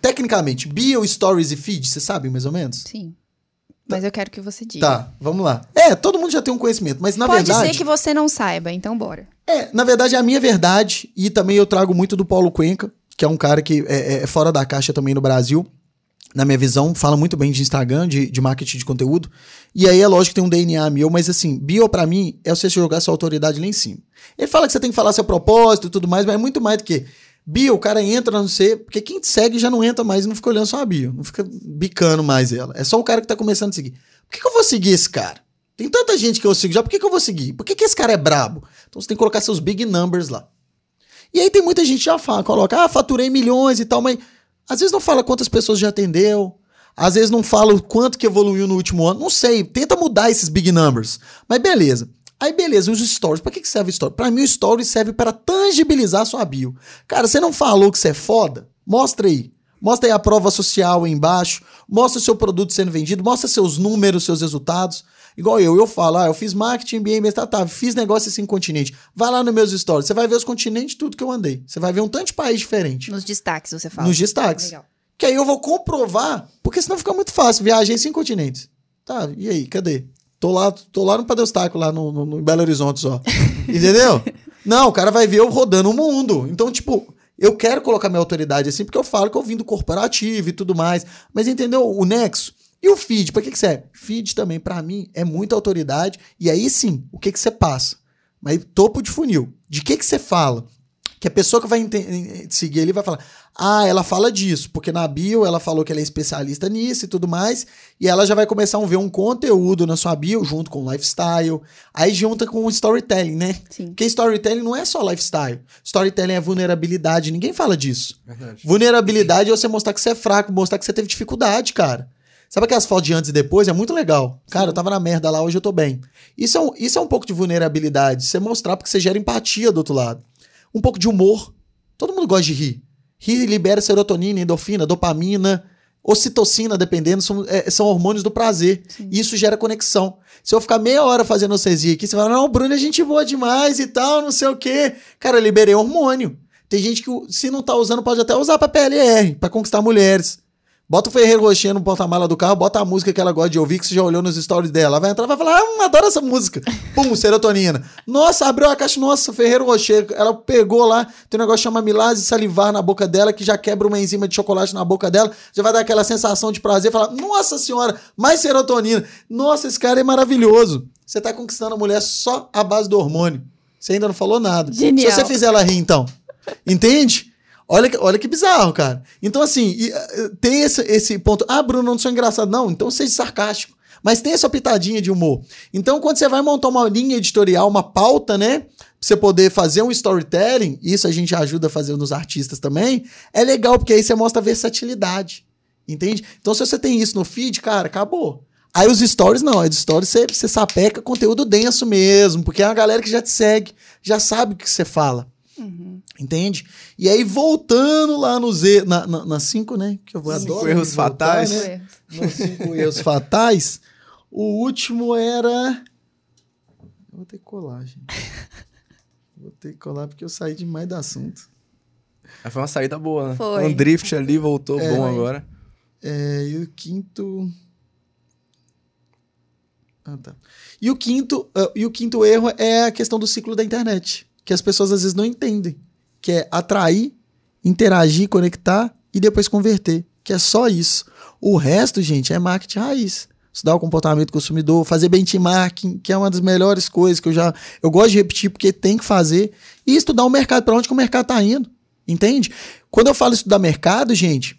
Tecnicamente, bio, stories e feed, você sabe mais ou menos? Sim. Mas eu quero que você diga. Tá, vamos lá. É, todo mundo já tem um conhecimento, mas na Pode verdade. Pode ser que você não saiba, então bora. É, na verdade é a minha verdade, e também eu trago muito do Paulo Cuenca, que é um cara que é, é, é fora da caixa também no Brasil. Na minha visão, fala muito bem de Instagram, de, de marketing de conteúdo. E aí é lógico que tem um DNA meu, mas assim, bio para mim é você jogar sua autoridade lá em cima. Ele fala que você tem que falar seu propósito e tudo mais, mas é muito mais do que Bio, o cara entra, não sei, porque quem te segue já não entra mais e não fica olhando só a bio, não fica bicando mais ela. É só o cara que tá começando a seguir. Por que, que eu vou seguir esse cara? Tem tanta gente que eu sigo já, por que, que eu vou seguir? Por que, que esse cara é brabo? Então você tem que colocar seus big numbers lá. E aí tem muita gente que já fala, coloca, ah, faturei milhões e tal, mas às vezes não fala quantas pessoas já atendeu, às vezes não fala o quanto que evoluiu no último ano, não sei, tenta mudar esses big numbers. Mas beleza. Aí beleza, os stories. Para que, que serve o story? Para mim o story serve para tangibilizar sua bio. Cara, você não falou que você é foda? Mostra aí. Mostra aí a prova social aí embaixo, mostra o seu produto sendo vendido, mostra seus números, seus resultados. Igual eu, eu falo, ah, eu fiz marketing, MBA, startup, fiz negócio assim continente. Vai lá nos meus stories, você vai ver os continentes, tudo que eu andei. Você vai ver um tanto de país diferente. Nos destaques, você fala. Nos destaques. Legal. Que aí eu vou comprovar, porque senão fica muito fácil. Viajei cinco continentes. Tá, e aí, cadê? Tô lá, tô lá no Padestaco, lá no, no, no Belo Horizonte só. Entendeu? Não, o cara vai ver eu rodando o mundo. Então, tipo, eu quero colocar minha autoridade assim, porque eu falo que eu vim do corporativo e tudo mais. Mas entendeu o nexo? E o feed, para que que serve? Feed também, para mim, é muita autoridade. E aí sim, o que que você passa? Mas topo de funil. De que que você fala? Que a pessoa que vai seguir ele vai falar: ah, ela fala disso, porque na bio ela falou que ela é especialista nisso e tudo mais, e ela já vai começar a ver um conteúdo na sua bio junto com lifestyle, aí junta com o storytelling, né? Sim. Porque storytelling não é só lifestyle. Storytelling é vulnerabilidade, ninguém fala disso. Verdade. Vulnerabilidade é você mostrar que você é fraco, mostrar que você teve dificuldade, cara. Sabe aquelas fotos de antes e depois? É muito legal. Cara, Sim. eu tava na merda lá, hoje eu tô bem. Isso é, um, isso é um pouco de vulnerabilidade. Você mostrar porque você gera empatia do outro lado. Um pouco de humor. Todo mundo gosta de rir. Rir libera serotonina, endorfina, dopamina, ocitocina, dependendo, são, é, são hormônios do prazer. Sim. E isso gera conexão. Se eu ficar meia hora fazendo anestesia aqui, você vai falar, não, Bruno é gente boa demais e tal, não sei o quê. Cara, eu liberei hormônio. Tem gente que, se não tá usando, pode até usar pra PLR, para conquistar mulheres. Bota o Ferreiro Rocher no porta-mala do carro, bota a música que ela gosta de ouvir, que você já olhou nos stories dela. Ela vai entrar e vai falar, ah, adoro essa música. Pum, serotonina. Nossa, abriu a caixa, nossa, Ferreiro Rocher. Ela pegou lá, tem um negócio que chama milase salivar na boca dela, que já quebra uma enzima de chocolate na boca dela, já vai dar aquela sensação de prazer, falar, nossa senhora, mais serotonina. Nossa, esse cara é maravilhoso. Você tá conquistando a mulher só à base do hormônio. Você ainda não falou nada. Genial. Se você fizer ela rir, então. Entende? Olha, olha que bizarro, cara. Então, assim, e, eh, tem esse, esse ponto. Ah, Bruno, não sou engraçado. Não, então seja sarcástico. Mas tem essa pitadinha de humor. Então, quando você vai montar uma linha editorial, uma pauta, né? Pra você poder fazer um storytelling, isso a gente ajuda a fazer nos artistas também, é legal, porque aí você mostra versatilidade. Entende? Então, se você tem isso no feed, cara, acabou. Aí os stories não, os stories você, você sapeca conteúdo denso mesmo, porque é uma galera que já te segue, já sabe o que você fala. Entende? E aí, voltando lá no Z, na, na, nas cinco, né? Que eu vou Cinco adoro erros voltar, fatais. né? Nos cinco erros fatais. O último era. Eu vou ter que colar, gente. Vou ter que colar porque eu saí demais do assunto. Mas foi uma saída boa, né? Foi. Um drift ali, voltou É. bom agora. É, e o quinto. Ah, tá. E o quinto, ah, e o quinto erro é a questão do ciclo da internet, que as pessoas às vezes não entendem, que é atrair, interagir, conectar e depois converter, que é só isso. O resto, gente, é marketing raiz. Estudar o comportamento do consumidor, fazer benchmarking, que é uma das melhores coisas que eu já eu gosto de repetir porque tem que fazer e estudar o mercado, para onde que o mercado tá indo. Entende? Quando eu falo estudar mercado, gente,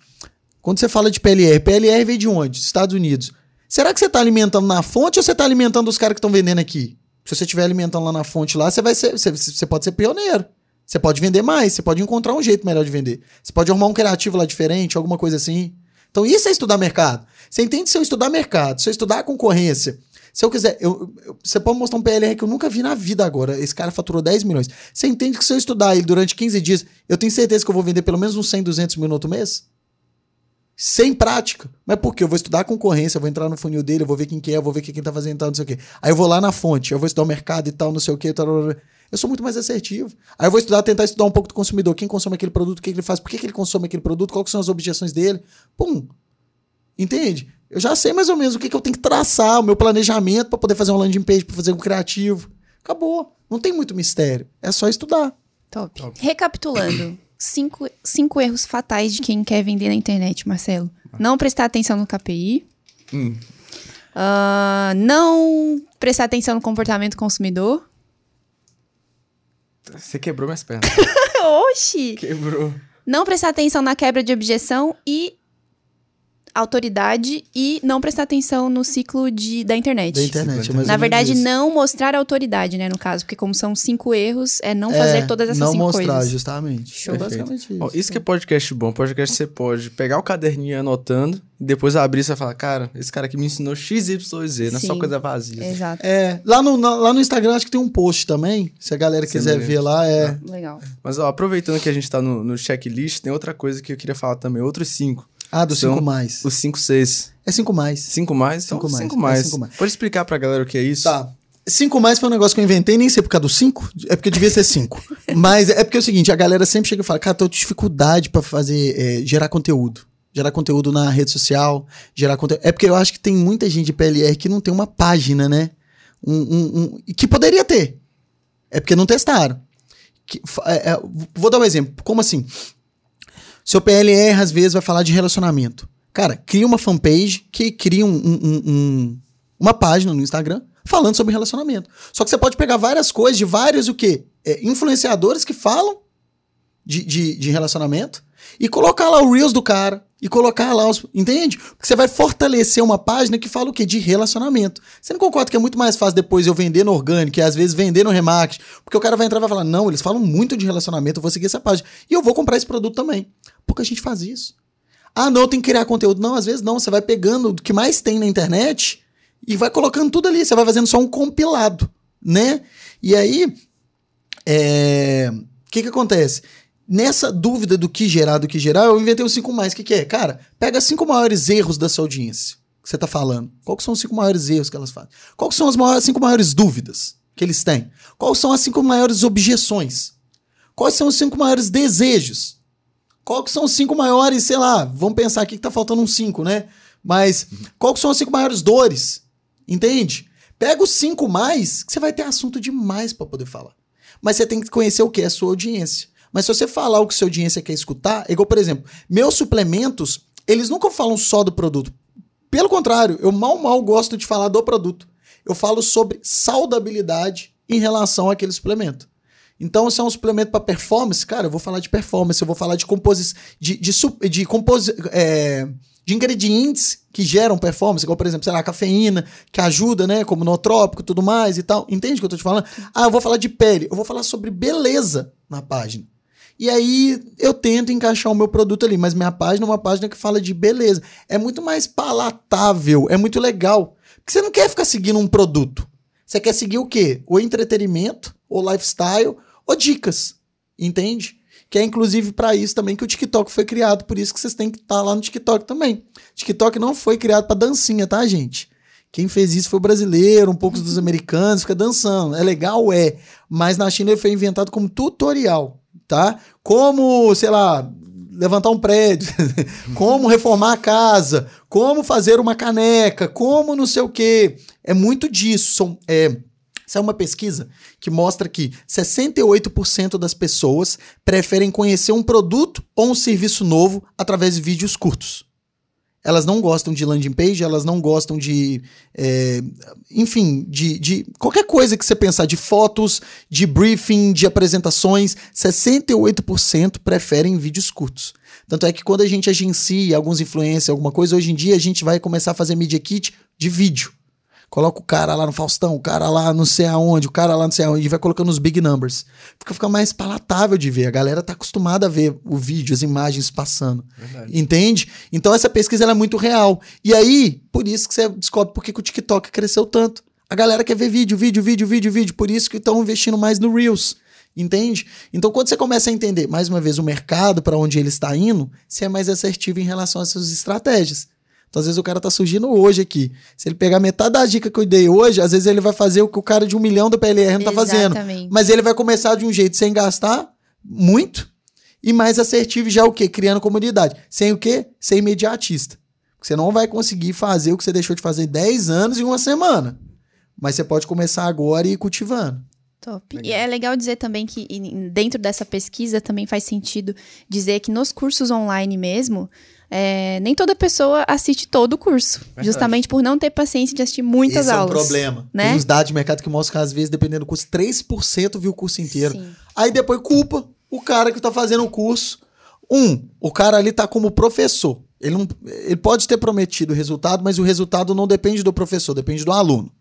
quando você fala de PLR, PLR veio de onde? Estados Unidos. Será que você está alimentando na fonte ou você está alimentando os caras que estão vendendo aqui? Se você estiver alimentando lá na fonte lá, você vai ser, você, você pode ser pioneiro. Você pode vender mais, você pode encontrar um jeito melhor de vender. Você pode arrumar um criativo lá diferente, alguma coisa assim. Então isso é estudar mercado. Você entende se eu estudar mercado, se eu estudar a concorrência, se eu quiser, eu- eu- você pode mostrar um PLR que eu nunca vi na vida agora. Esse cara faturou 10 milhões. Você entende que se eu estudar ele durante 15 dias, eu tenho certeza que eu vou vender pelo menos uns 100, 200 mil no outro mês? Sem prática. Mas por quê? Eu vou estudar a concorrência, eu vou entrar no funil dele, eu vou ver quem que é, eu vou ver quem tá fazendo tal, não sei o quê. Aí eu vou lá na fonte, eu vou estudar o mercado e tal, não sei o quê. Tal, tal, tal. Eu sou muito mais assertivo. Aí eu vou estudar, tentar estudar um pouco do consumidor. Quem consome aquele produto, o que ele faz, por que, ele consome aquele produto, quais são as objeções dele. Pum. Entende? Eu já sei mais ou menos o que, que eu tenho que traçar, o meu planejamento para poder fazer um landing page, para fazer um criativo. Acabou. Não tem muito mistério. É só estudar. Top. Recapitulando, cinco, cinco erros fatais de quem quer vender na internet, Marcelo. Não prestar atenção no KPI. Hum. Ah, não prestar atenção no comportamento do consumidor. Você quebrou minhas pernas. Oxi! quebrou. Não prestar atenção na quebra de objeção e autoridade e não prestar atenção no ciclo de, da internet. Da internet. é Na verdade, isso. não mostrar autoridade, né, no caso, porque como são cinco erros, é não fazer É, todas essas não cinco mostrar, coisas. justamente. Show. É basicamente isso. Ó, isso que é podcast bom. Podcast você pode pegar o caderninho anotando, e depois abrir e você fala, cara, esse cara aqui me ensinou XYZ, não é só coisa vazia. Exato. É, lá no, na- lá no Instagram acho que tem um post também. Se a galera quiser Semelhante. ver lá, é. Legal. Mas ó, aproveitando que a gente tá no, no checklist, tem outra coisa que eu queria falar também. Outros cinco. Ah, do São 5 mais. Os cinco, seis. É 5 mais. Cinco mais? Então, Cinco mais, Cinco é mais. cinco mais. Pode explicar pra galera o que é isso? Tá. 5 mais foi um negócio que eu inventei, nem sei por causa do 5, é porque devia ser 5. Mas é porque é o seguinte, a galera sempre chega e fala, cara, tô com dificuldade pra fazer, é, gerar conteúdo. Gerar conteúdo na rede social, gerar conteúdo. É porque eu acho que tem muita gente de PLR que não tem uma página, né? Um, um- um- que poderia ter. É porque não testaram. Que- é, é, vou dar um exemplo. Como assim? Seu PLR, às vezes, vai falar de relacionamento. Cara, cria uma fanpage que cria um- um- um- um, uma página no Instagram falando sobre relacionamento. Só que você pode pegar várias coisas de vários o quê? É, influenciadores que falam de, de, de relacionamento e colocar lá o Reels do cara e colocar lá os. Entende? Porque você vai fortalecer uma página que fala o quê? De relacionamento. Você não concorda que é muito mais fácil depois eu vender no orgânico e às vezes vender no remarketing? Porque o cara vai entrar e vai falar: não, eles falam muito de relacionamento, eu vou seguir essa página. E eu vou comprar esse produto também. Pouca gente faz isso. Ah, não, tenho que criar conteúdo. Não, às vezes não. Você vai pegando o que mais tem na internet e vai colocando tudo ali. Você vai fazendo só um compilado, né? E aí, é, o que que acontece? Nessa dúvida do que gerar, do que gerar, eu inventei os cinco mais. O que, que é? Cara, pega cinco maiores erros da sua audiência que você tá falando. Quais são os cinco maiores erros que elas fazem? Quais são as maiores, cinco maiores dúvidas que eles têm? Quais são as cinco maiores objeções? Quais são os cinco maiores desejos? Qual que são os cinco maiores, sei lá, vamos pensar aqui que tá faltando uns cinco, né? Mas qual que são as cinco maiores dores? Entende? Pega os cinco mais, que você vai ter assunto demais para poder falar. Mas você tem que conhecer o que é a sua audiência. Mas se você falar o que sua audiência quer escutar, igual, por exemplo, meus suplementos, eles nunca falam só do produto. Pelo contrário, eu mal mal gosto de falar do produto. Eu falo sobre saudabilidade em relação àquele suplemento. Então, se é um suplemento para performance, cara, eu vou falar de performance, eu vou falar de composição, de, de, de, de, composi é, de ingredientes que geram performance, igual, por exemplo, sei lá, cafeína, que ajuda, né, como nootrópico e tudo mais e tal. Entende o que eu tô te falando? Ah, eu vou falar de pele, eu vou falar sobre beleza na página. E aí eu tento encaixar o meu produto ali, mas minha página é uma página que fala de beleza. É muito mais palatável, é muito legal. Porque você não quer ficar seguindo um produto. Você quer seguir o quê? O entretenimento, o lifestyle, ou dicas. Entende? Que é inclusive para isso também que o TikTok foi criado, por isso que vocês têm que estar tá lá no TikTok também. TikTok não foi criado para dancinha, tá, gente? Quem fez isso foi o brasileiro, um pouco dos americanos, fica dançando. É legal, é. Mas na China ele foi inventado como tutorial, tá? Como, sei lá, levantar um prédio, como reformar a casa, como fazer uma caneca, como não sei o quê. É muito disso. São, é, essa é uma pesquisa que mostra que 68% das pessoas preferem conhecer um produto ou um serviço novo através de vídeos curtos. Elas não gostam de landing page, elas não gostam de. É, enfim, de, de qualquer coisa que você pensar, de fotos, de briefing, de apresentações. 68% preferem vídeos curtos. Tanto é que quando a gente agencia alguns influencers, alguma coisa, hoje em dia a gente vai começar a fazer media kit de vídeo. Coloca o cara lá no Faustão, o cara lá não sei aonde, o cara lá não sei aonde, e vai colocando os big numbers. Fica, fica mais palatável de ver. A galera tá acostumada a ver o vídeo, as imagens passando. Verdade. Entende? Então essa pesquisa é muito real. E aí, por isso que você descobre por que, que o TikTok cresceu tanto. A galera quer ver vídeo, vídeo, vídeo, vídeo, vídeo. Por isso que estão investindo mais no Reels. Entende? Então, quando você começa a entender, mais uma vez, o mercado para onde ele está indo, você é mais assertivo em relação às suas estratégias. Então, às vezes, o cara tá surgindo hoje aqui. Se ele pegar metade da dica que eu dei hoje, às vezes ele vai fazer o que o cara de um milhão da PLR não tá fazendo. Mas ele vai começar de um jeito sem gastar muito e mais assertivo já o quê? Criando comunidade. Sem o quê? Sem imediatista. Você não vai conseguir fazer o que você deixou de fazer em 10 anos em uma semana. Mas você pode começar agora e ir cultivando. Top. Legal. E é legal dizer também que dentro dessa pesquisa também faz sentido dizer que nos cursos online mesmo, é, nem toda pessoa assiste todo o curso. Verdade. Justamente por não ter paciência de assistir muitas Esse aulas. é um problema. Né? Tem uns dados de mercado que mostram que, às vezes, dependendo do curso, 3% viu o curso inteiro. Sim. Aí depois culpa o cara que está fazendo o curso. Um, o cara ali está como professor. Ele, não, ele pode ter prometido o resultado, mas o resultado não depende do professor, depende do aluno.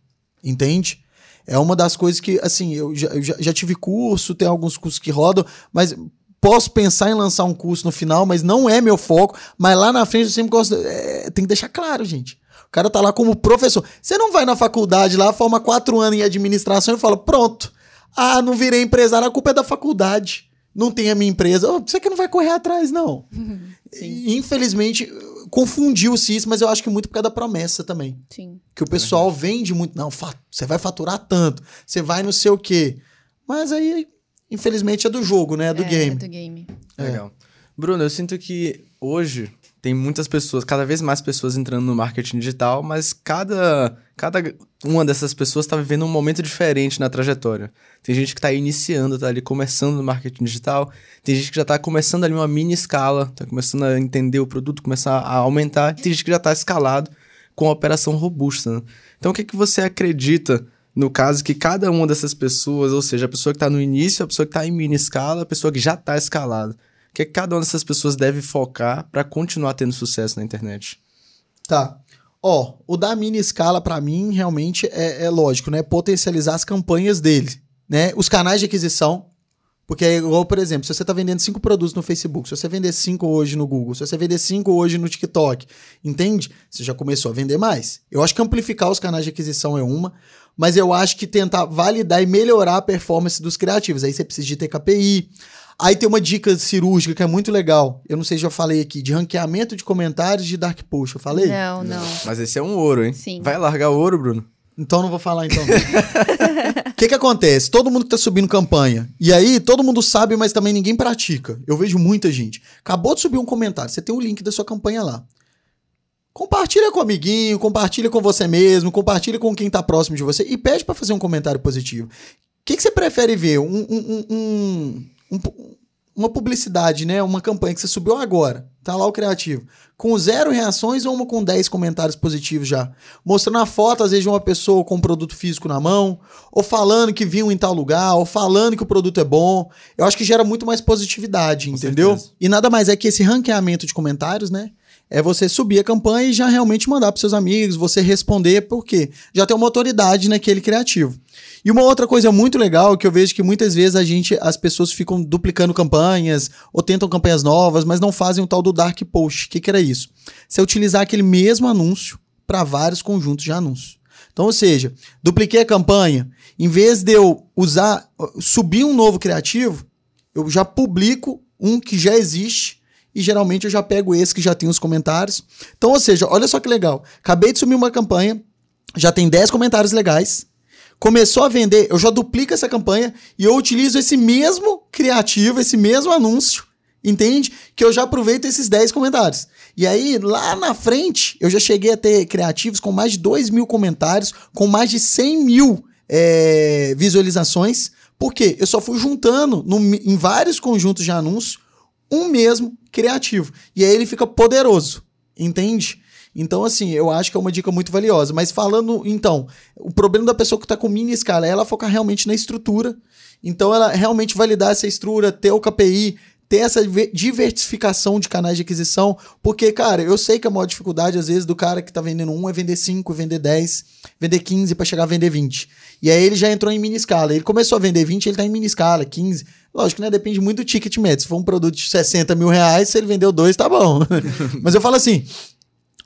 Entende? É uma das coisas que, assim, eu já, eu já, já tive curso, tem alguns cursos que rodam, mas posso pensar em lançar um curso no final, mas não é meu foco. Mas lá na frente eu sempre gosto. É, tem que deixar claro, gente. O cara tá lá como professor. Você não vai na faculdade lá, forma quatro anos em administração e fala: pronto. Ah, não virei empresário, a culpa é da faculdade. Não tem a minha empresa. Oh, você que não vai correr atrás, não. Infelizmente, confundiu-se isso, mas eu acho que muito por causa da promessa também. Sim. Que o pessoal é vende muito. Não, você vai faturar tanto, você vai não sei o quê. Mas aí infelizmente é do jogo, né? É do é, game. É do game. É. Legal. Bruno, eu sinto que hoje tem muitas pessoas, cada vez mais pessoas entrando no marketing digital, mas cada, cada uma dessas pessoas está vivendo um momento diferente na trajetória. Tem gente que está iniciando, está ali começando no marketing digital, tem gente que já está começando ali uma mini escala, está começando a entender o produto, começar a aumentar, tem gente que já está escalado com uma operação robusta. Né? Então, o que, que você acredita no caso que cada uma dessas pessoas, ou seja, a pessoa que está no início, a pessoa que está em mini escala, a pessoa que já está escalada, o que, cada uma dessas pessoas deve focar para continuar tendo sucesso na internet? Tá. Ó, o da mini escala, para mim, realmente é, é, lógico, né? Potencializar as campanhas dele, né? Os canais de aquisição. Porque é igual, por exemplo, se você está vendendo cinco produtos no Facebook, se você vender cinco hoje no Google, se você vender cinco hoje no TikTok, entende? Você já começou a vender mais. Eu acho que amplificar os canais de aquisição é uma mas eu acho que tentar validar e melhorar a performance dos criativos. Aí você precisa de ter KPI. Aí tem uma dica cirúrgica que é muito legal. Eu não sei se já falei aqui, de ranqueamento de comentários de Dark Post. Eu falei? Não, não. Mas esse é um ouro, hein? Sim. Vai largar o ouro, Bruno? Então não vou falar então. O que que acontece? Todo mundo que tá subindo campanha. E aí, todo mundo sabe, mas também ninguém pratica. Eu vejo muita gente. Acabou de subir um comentário, você tem o link da sua campanha lá. Compartilha com o amiguinho, compartilha com você mesmo, compartilha com quem tá próximo de você e pede para fazer um comentário positivo. O que, que você prefere ver? Um, um, um, um, uma publicidade, né? Uma campanha que você subiu agora, tá lá o criativo, com zero reações ou uma com 10 comentários positivos já? Mostrando a foto, às vezes, de uma pessoa com um produto físico na mão, ou falando que viu em tal lugar, ou falando que o produto é bom. Eu acho que gera muito mais positividade, Com entendeu? certeza. E nada mais é que esse ranqueamento de comentários, né? É você subir a campanha e já realmente mandar para seus amigos, você responder, porque já tem uma autoridade naquele criativo. E uma outra coisa muito legal que eu vejo que muitas vezes a gente, as pessoas ficam duplicando campanhas ou tentam campanhas novas, mas não fazem o tal do dark post. O que, que era isso? Você utilizar aquele mesmo anúncio para vários conjuntos de anúncios. Então, ou seja, dupliquei a campanha, em vez de eu usar, subir um novo criativo, eu já publico um que já existe e geralmente eu já pego esse que já tem os comentários. Então, ou seja, olha só que legal. Acabei de subir uma campanha, já tem 10 comentários legais. Começou a vender, eu já duplico essa campanha e eu utilizo esse mesmo criativo, esse mesmo anúncio, entende? Que eu já aproveito esses 10 comentários. E aí, lá na frente, eu já cheguei a ter criativos com mais de 2 mil comentários, com mais de 100 mil é, visualizações. Por quê? Eu só fui juntando no- em vários conjuntos de anúncio um mesmo criativo. E aí ele fica poderoso, entende? Então, assim, eu acho que é uma dica muito valiosa. Mas falando, então, o problema da pessoa que está com mini escala é ela focar realmente na estrutura. Então, ela realmente validar essa estrutura, ter o KPI, ter essa diver- diversificação de canais de aquisição. Porque, cara, eu sei que a maior dificuldade, às vezes, do cara que tá vendendo um é vender 5, vender 10, vender 15 para chegar a vender 20. E aí ele já entrou em mini escala. Ele começou a vender 20, ele tá em mini escala, 15. Lógico, né? Depende muito do ticket médio. Se for um produto de 60 mil reais, se ele vendeu dois, tá bom. Mas eu falo assim.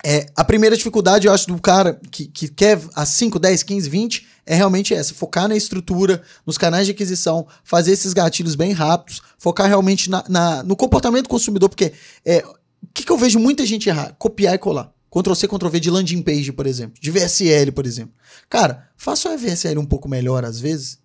É, a primeira dificuldade, eu acho, do cara que, que quer a 5, 10, 15, 20 é realmente essa: focar na estrutura, nos canais de aquisição, fazer esses gatilhos bem rápidos, focar realmente na, na- no comportamento do consumidor, porque é, o que, que eu vejo muita gente errar? Copiar e colar. Ctrl-C, Ctrl-V de landing page, por exemplo, de VSL, por exemplo. Cara, faça a VSL um pouco melhor às vezes,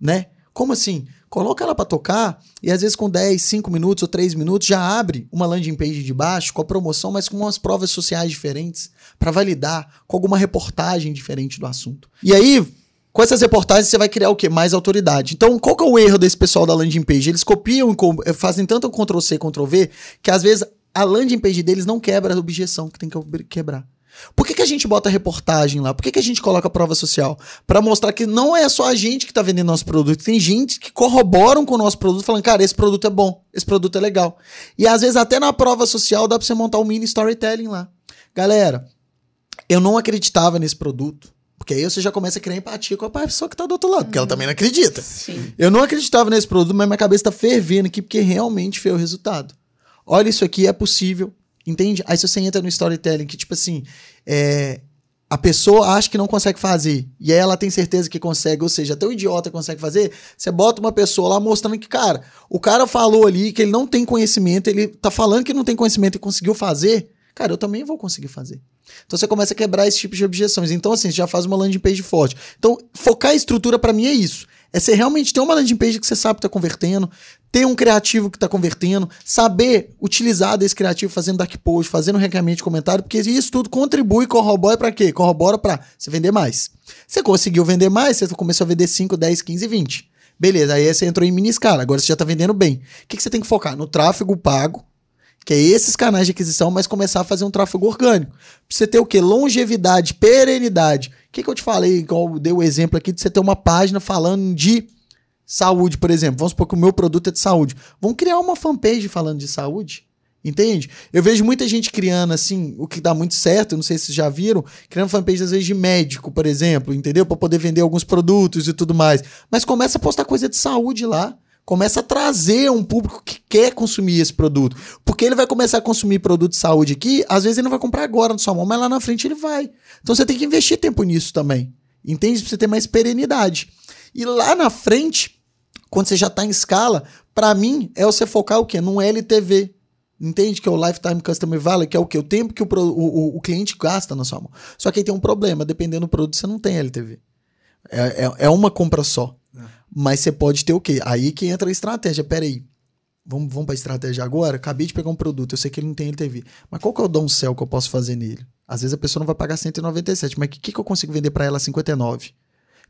né? Como assim? Coloca ela pra tocar e às vezes com 10, 5 minutos ou 3 minutos já abre uma landing page de baixo com a promoção, mas com umas provas sociais diferentes pra validar, com alguma reportagem diferente do assunto. E aí, com essas reportagens você vai criar o quê? Mais autoridade. Então, qual que é o erro desse pessoal da landing page? Eles copiam e co- fazem tanto Ctrl C, Ctrl V, que às vezes a landing page deles não quebra a objeção que tem que quebrar. Por que, que a gente bota reportagem lá? Por que, que a gente coloca prova social? Pra mostrar que não é só a gente que tá vendendo nosso produto, tem gente que corroboram com o nosso produto, falando, cara, esse produto é bom, esse produto é legal. E às vezes até na prova social dá pra você montar um mini storytelling lá. Galera, eu não acreditava nesse produto. Porque aí você já começa a criar empatia com a pessoa que tá do outro lado, porque ela também não acredita. Sim. Eu não acreditava nesse produto, mas minha cabeça tá fervendo aqui porque realmente foi o resultado. Olha, isso aqui é possível, entende? Aí se você entra no storytelling, que tipo assim, é, a pessoa acha que não consegue fazer, e aí ela tem certeza que consegue, ou seja, até o idiota consegue fazer, você bota uma pessoa lá mostrando que, cara, o cara falou ali que ele não tem conhecimento, ele tá falando que não tem conhecimento e conseguiu fazer, cara, eu também vou conseguir fazer. Então você começa a quebrar esse tipo de objeções. Então, assim, você já faz uma landing page forte. Então, focar a estrutura pra mim é isso. É você realmente ter uma landing page que você sabe que tá convertendo, ter um criativo que tá convertendo, saber utilizar desse criativo fazendo dark post, fazendo ranqueamento de comentário, porque isso tudo contribui, corrobora pra quê? Corrobora pra você vender mais. Você conseguiu vender mais, você começou a vender 5, 10, 15, 20. Beleza, aí você entrou em mini escala, agora você já tá vendendo bem. O que, que você tem que focar? No tráfego pago, que é esses canais de aquisição, mas começar a fazer um tráfego orgânico. Pra você ter o quê? Longevidade, perenidade. O que, que eu te falei, igual eu dei o exemplo aqui, de você ter uma página falando de saúde, por exemplo. Vamos supor que o meu produto é de saúde. Vamos criar uma fanpage falando de saúde. Entende? Eu vejo muita gente criando, assim, o que dá muito certo, não sei se vocês já viram, criando fanpage às vezes de médico, por exemplo, entendeu? Para poder vender alguns produtos e tudo mais. Mas começa a postar coisa de saúde lá. Começa a trazer um público que quer consumir esse produto. Porque ele vai começar a consumir produto de saúde aqui, às vezes ele não vai comprar agora na sua mão, mas lá na frente ele vai. Então você tem que investir tempo nisso também. Entende? Pra você ter mais perenidade. E lá na frente, quando você já tá em escala, pra mim é você focar o quê? Num LTV. Entende que é o Lifetime Customer Value, que é o que? O tempo que o, o, o- cliente gasta na sua mão. Só que aí tem um problema, dependendo do produto, você não tem LTV. É, é, é uma compra só. Mas você pode ter o quê? Aí que entra a estratégia. Pera aí. Vamos, vamos para a estratégia agora? Acabei de pegar um produto, eu sei que ele não tem LTV. Mas qual que é o downsell que eu posso fazer nele? Às vezes a pessoa não vai pagar 197, mas o que, que eu consigo vender para ela a 59?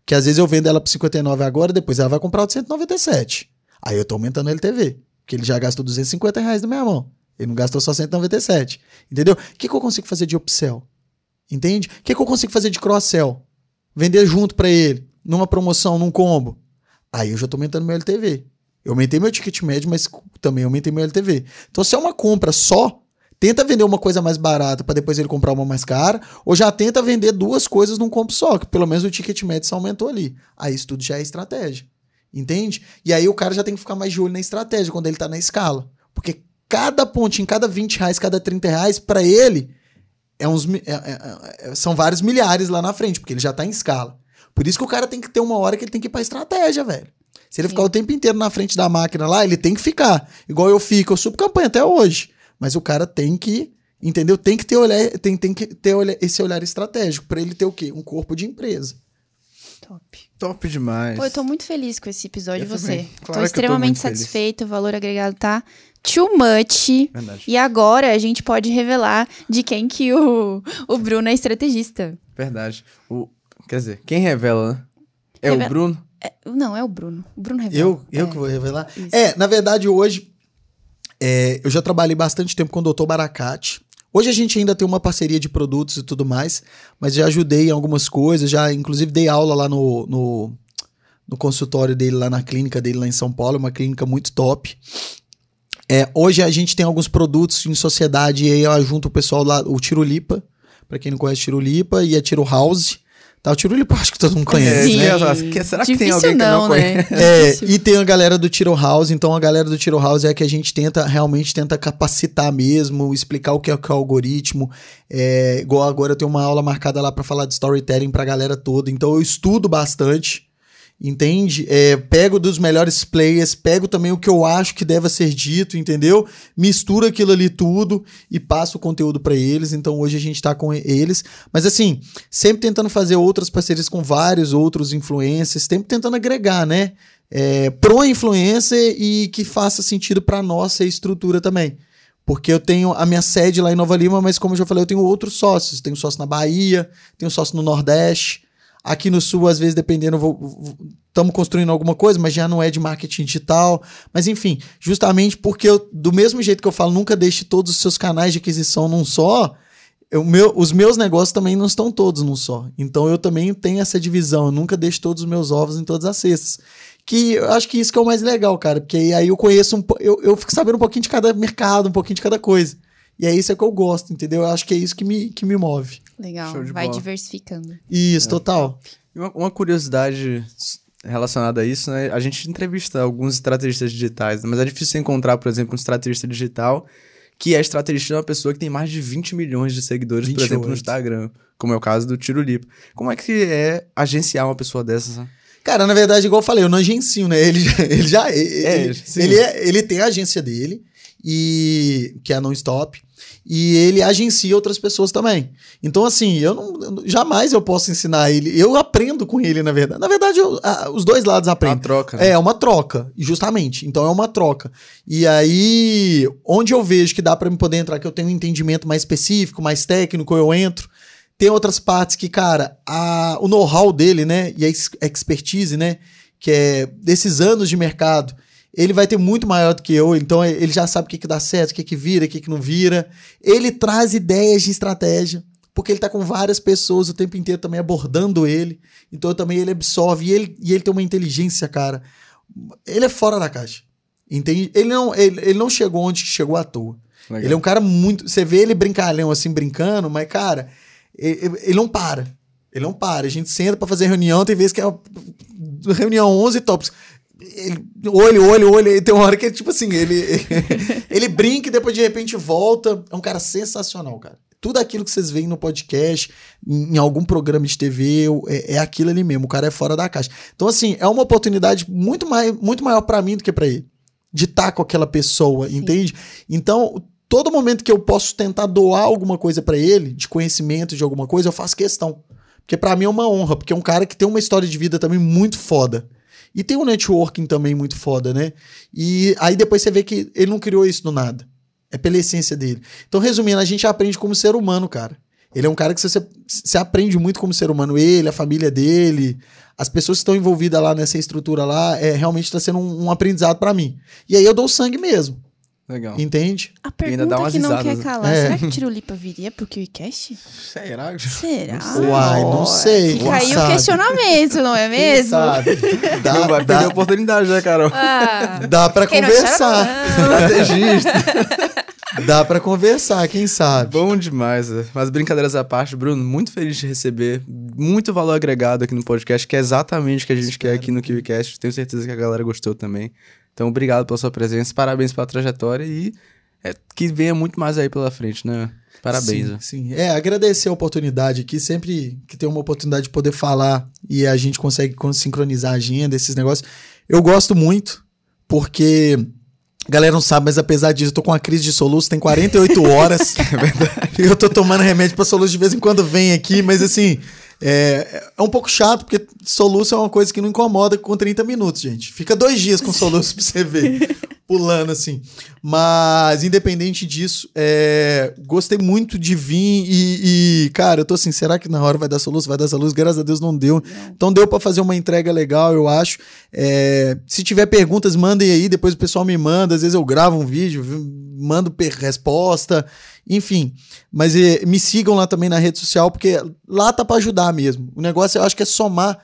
Que às vezes eu vendo ela por 59 agora, depois ela vai comprar o de 197. Aí eu tô aumentando o LTV. Porque ele já gastou 250 reais na minha mão. Ele não gastou só 197. Entendeu? O que, que eu consigo fazer de upsell? Entende? O que, que eu consigo fazer de cross-sell? Vender junto para ele, numa promoção, num combo. Aí eu já tô aumentando meu LTV. Eu aumentei meu ticket médio, mas também aumentei meu LTV. Então, se é uma compra só, tenta vender uma coisa mais barata para depois ele comprar uma mais cara, ou já tenta vender duas coisas num combo só, que pelo menos o ticket médio se aumentou ali. Aí isso tudo já é estratégia. Entende? E aí o cara já tem que ficar mais de olho na estratégia quando ele tá na escala. Porque cada pontinho, cada 20 reais, cada 30 reais, para ele, é uns, é- é- é- são vários milhares lá na frente, porque ele já tá em escala. Por isso que o cara tem que ter uma hora que ele tem que ir pra estratégia, velho. Se ele Sim. ficar o tempo inteiro na frente da máquina lá, ele tem que ficar. Igual eu fico, eu subo campanha até hoje. Mas o cara tem que, entendeu? Tem que ter, olhar, tem, tem que ter olhar, esse olhar estratégico para ele ter o quê? Um corpo de empresa. Top. Top demais. Pô, eu tô muito feliz com esse episódio, Eu você. também. Claro tô eu tô extremamente muito feliz. satisfeito, o valor agregado tá too much. Verdade. E agora a gente pode revelar de quem que o, o Bruno é estrategista. Verdade. O, quer dizer, quem revela, né? É Revela- o Bruno? É, não, é o Bruno. O Bruno revela. Eu, eu É. que vou revelar? Isso. É, na verdade, hoje, é, eu já trabalhei bastante tempo com o Dr. Baracate. Hoje a gente ainda tem uma parceria de produtos e tudo mais, mas já ajudei em algumas coisas, já inclusive dei aula lá no, no, no consultório dele, lá na clínica dele lá em São Paulo, uma clínica muito top. É, hoje a gente tem alguns produtos em sociedade e aí eu junto o pessoal lá, o Tirulipa, pra quem não conhece Tirulipa, e a Tiro House. Tá, o Tirulipa eu acho que todo mundo conhece, Sim. né? né? Que- será que tem alguém que não né? É, Difícil. e tem a galera do Tiro House, então a galera do Tiro House é a que a gente tenta, realmente tenta capacitar mesmo, explicar o que é, o que é o algoritmo. É, igual agora eu tenho uma aula marcada lá pra falar de storytelling pra galera toda, então eu estudo bastante, entende? É, pego dos melhores players, pego também o que eu acho que deve ser dito, entendeu? Misturo aquilo ali tudo e passo o conteúdo pra eles, então hoje a gente tá com eles. Mas assim, sempre tentando fazer outras parcerias com vários outros influencers, sempre tentando agregar, né? É, pro influencer e que faça sentido pra nossa estrutura também. Porque eu tenho a minha sede lá em Nova Lima, mas como eu já falei, eu tenho outros sócios. Tenho sócio na Bahia, tenho sócio no Nordeste. Aqui no Sul, às vezes, dependendo, estamos construindo alguma coisa, mas já não é de marketing digital. Mas enfim, justamente porque eu, do mesmo jeito que eu falo, nunca deixe todos os seus canais de aquisição num só, eu, meu, os meus negócios também não estão todos num só. Então eu também tenho essa divisão. Eu nunca deixo todos os meus ovos em todas as cestas. Que eu acho que isso que é o mais legal, cara. Porque aí, eu conheço um eu, eu fico sabendo um pouquinho de cada mercado, um pouquinho de cada coisa. E é isso que eu gosto, entendeu? Eu acho que é isso que me, que me move. Legal, Show de vai bola. diversificando. Isso, total. E Uma, uma curiosidade relacionada a isso, né? A gente entrevista alguns estrategistas digitais, né? mas é difícil você encontrar, por exemplo, um estrategista digital que é estrategista de uma pessoa que tem mais de 20 milhões de seguidores, por exemplo, no 28. Instagram, como é o caso do Tiro Lipa. Como é que é agenciar uma pessoa dessas? né? Cara, na verdade, igual eu falei, eu não agencio, né? Ele já. Ele, já, ele, É, ele, é- ele tem a agência dele, e que é a Non-Stop, e ele agencia outras pessoas também. Então, assim, eu não. Jamais eu posso ensinar ele. Eu aprendo com ele, na verdade. Na verdade, eu- ah, os dois lados É uma aprendem. troca. né? É, uma troca, justamente. Então é uma troca. E aí, onde eu vejo que dá pra me poder entrar, que eu tenho um entendimento mais específico, mais técnico, eu entro. Tem outras partes que, cara, a- o know-how dele, né, e a ex- expertise, né, que é desses anos de mercado, ele vai ter muito maior do que eu, então ele já sabe o que, que dá certo, o que, que vira, o que, que não vira. Ele traz ideias de estratégia, porque ele tá com várias pessoas o tempo inteiro também abordando ele. Então também ele absorve e ele, e ele tem uma inteligência, cara. Ele é fora da caixa. Entende? Ele não, ele, ele não chegou onde chegou à toa. Legal. Ele é um cara muito. Você vê ele brincalhão assim, brincando, mas, cara, ele, ele não para. Ele não para. A gente senta pra fazer reunião, tem vezes que é reunião 11 tops. Ele, olho, olho, olho. Tem uma hora que, tipo assim, ele, ele brinca e depois de repente volta. É um cara sensacional, cara. Tudo aquilo que vocês veem no podcast, em, em algum programa de TV, é, é aquilo ali mesmo. O cara é fora da caixa. Então, assim, é uma oportunidade muito, mais, muito maior pra mim do que pra ele. De estar com aquela pessoa, Sim. entende? Então, todo momento que eu posso tentar doar alguma coisa pra ele, de conhecimento de alguma coisa, eu faço questão. Porque pra mim é uma honra, porque é um cara que tem uma história de vida também muito foda. E tem um networking também muito foda, né? E aí depois você vê que ele não criou isso do nada. É pela essência dele. Então, resumindo, a gente aprende como ser humano, cara. Ele é um cara que você, você aprende muito como ser humano. Ele, a família dele, as pessoas que estão envolvidas lá nessa estrutura lá, é, realmente está sendo um, um aprendizado pra mim. E aí eu dou sangue mesmo, Legal. entende? A ainda dá pergunta umas que não risadas, quer calar, É. será que Tirulipa viria pro KiwiCast? Será? Será? Uai, não sei. Fica aí o sabe? questionamento, não é Quem mesmo? sabe? Dá, Não vai perder a dá, oportunidade, né, Carol? Ah, dá pra conversar. Estrategista. Dá pra conversar, quem sabe? Bom demais. né? Mas brincadeiras à parte, Bruno, muito feliz de receber. Muito valor agregado aqui no podcast, que é exatamente o que a gente quer aqui no KiwiCast. Tenho certeza que a galera gostou também. Então, obrigado pela sua presença, parabéns pela trajetória e é, que venha muito mais aí pela frente, né? Parabéns. Sim, né? sim. É, agradecer a oportunidade aqui. Sempre que tem uma oportunidade de poder falar e a gente consegue con- sincronizar a agenda, esses negócios. Eu gosto muito, porque. A galera não sabe, mas apesar disso, eu tô com uma crise de soluço, tem 48 horas. é verdade. E eu tô tomando remédio pra soluço de vez em quando vem aqui, mas assim. É, é um pouco chato, porque soluço é uma coisa que não incomoda com 30 minutos, gente. Fica dois dias com soluço pra você ver. Pulando assim. Mas, independente disso, é, gostei muito de vir e, e, cara, eu tô assim, será que na hora vai dar soluço? Vai dar soluço? Graças a Deus não deu. Então deu pra fazer uma entrega legal, eu acho. É, se tiver perguntas, mandem aí, depois o pessoal me manda. Às vezes eu gravo um vídeo, mando resposta, enfim. Mas é, me sigam lá também na rede social, porque lá tá pra ajudar mesmo. O negócio eu acho que é somar.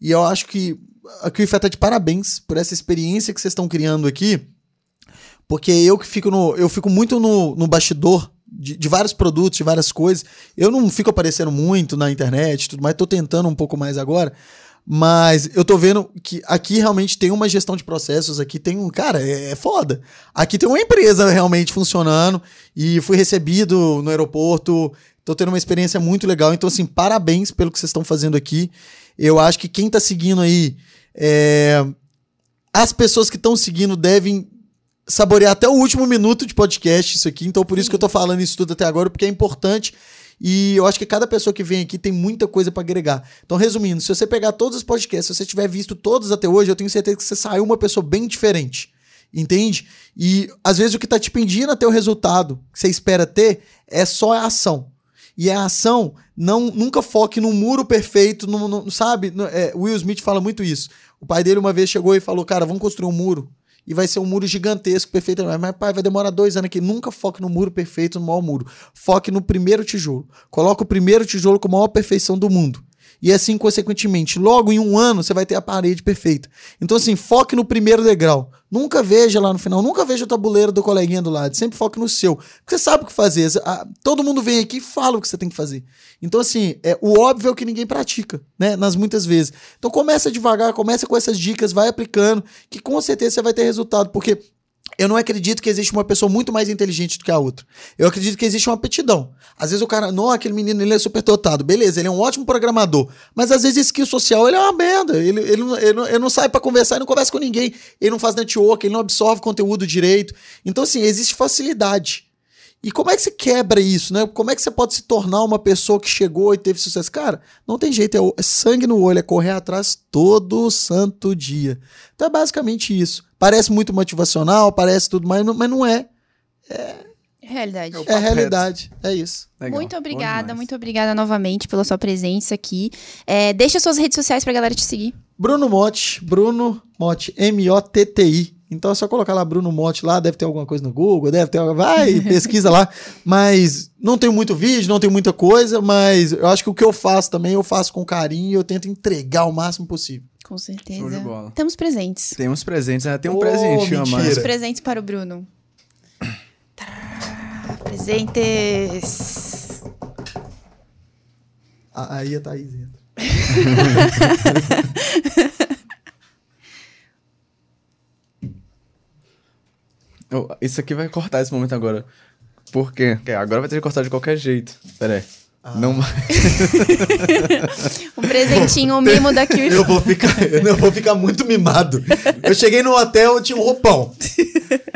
E eu acho que a Quifa tá de parabéns por essa experiência que vocês estão criando aqui. Porque eu que fico no. Eu fico muito no, no bastidor de, de vários produtos, de várias coisas. Eu não fico aparecendo muito na internet tudo mais, tô tentando um pouco mais agora. Mas eu tô vendo que aqui realmente tem uma gestão de processos, aqui tem um. Cara, é, é foda. Aqui tem uma empresa realmente funcionando e fui recebido no aeroporto. Tô tendo uma experiência muito legal. Então, assim, parabéns pelo que vocês estão fazendo aqui. Eu acho que quem tá seguindo aí. é, As pessoas que estão seguindo devem saborear até o último minuto de podcast isso aqui. Então, por isso que eu tô falando isso tudo até agora, porque é importante. E eu acho que cada pessoa que vem aqui tem muita coisa pra agregar. Então, resumindo, se você pegar todos os podcasts, se você tiver visto todos até hoje, eu tenho certeza que você saiu uma pessoa bem diferente. Entende? E às vezes o que tá te pedindo até o resultado que você espera ter é só a ação. E a ação não nunca foque num muro perfeito, no, no- sabe? No- é, Will Smith fala muito isso. O pai dele uma vez chegou e falou: Cara, vamos construir um muro. E vai ser um muro gigantesco, perfeito. Mas, pai, vai demorar dois anos aqui. Nunca foque no muro perfeito, no maior muro. Foque no primeiro tijolo. Coloca o primeiro tijolo com a maior perfeição do mundo. E assim, consequentemente, logo em um ano você vai ter a parede perfeita. Então, assim, foque no primeiro degrau. Nunca veja lá no final, nunca veja o tabuleiro do coleguinha do lado. Sempre foque no seu. Porque você sabe o que fazer. Ah, Todo mundo vem aqui e fala o que você tem que fazer. Então, assim, é, o óbvio é o que ninguém pratica, né? Nas muitas vezes. Então, começa devagar, começa com essas dicas, vai aplicando, que com certeza você vai ter resultado. Porque eu não acredito que existe uma pessoa muito mais inteligente do que a outra. Eu acredito que existe uma aptidão. Às vezes o cara, não, aquele menino ele é super dotado. Beleza, ele é um ótimo programador. Mas às vezes skill social ele é uma merda. Ele, ele, ele, não, ele não sai pra conversar, ele não conversa com ninguém. Ele não faz network, ele não absorve conteúdo direito. Então, assim, existe facilidade. E como é que você quebra isso, né? Como é que você pode se tornar uma pessoa que chegou e teve sucesso? Cara, não tem jeito, é, o- é sangue no olho, é correr atrás todo santo dia. Então é basicamente isso. Parece muito motivacional, parece tudo, mas não, mas não é. Realidade. É o É papo realidade. É isso. Legal. Muito obrigada, muito obrigada novamente pela sua presença aqui. É, deixa suas redes sociais pra galera te seguir. Bruno Motti, Bruno Motti, M-O-T-T-I. Então é só colocar lá Bruno Motti lá, deve ter alguma coisa no Google, deve ter. Vai, pesquisa lá. Mas não tem muito vídeo, não tem muita coisa, mas eu acho que o que eu faço também, eu faço com carinho e eu tento entregar o máximo possível. Com certeza. Show de bola. Temos presentes. Temos presentes, né? Tem um Ô, presentinho a mentira. mais. Temos presentes para o Bruno. Tará, Presentes. Aí a Thaís entra. Oh, Isso aqui vai cortar esse momento agora. Por quê? Porque agora vai ter que cortar de qualquer jeito. Pera aí. Ah. Não vai. Um presentinho, um mimo da Kiwi. Eu vou ficar, eu vou ficar muito mimado. Eu cheguei no hotel, tinha um roupão.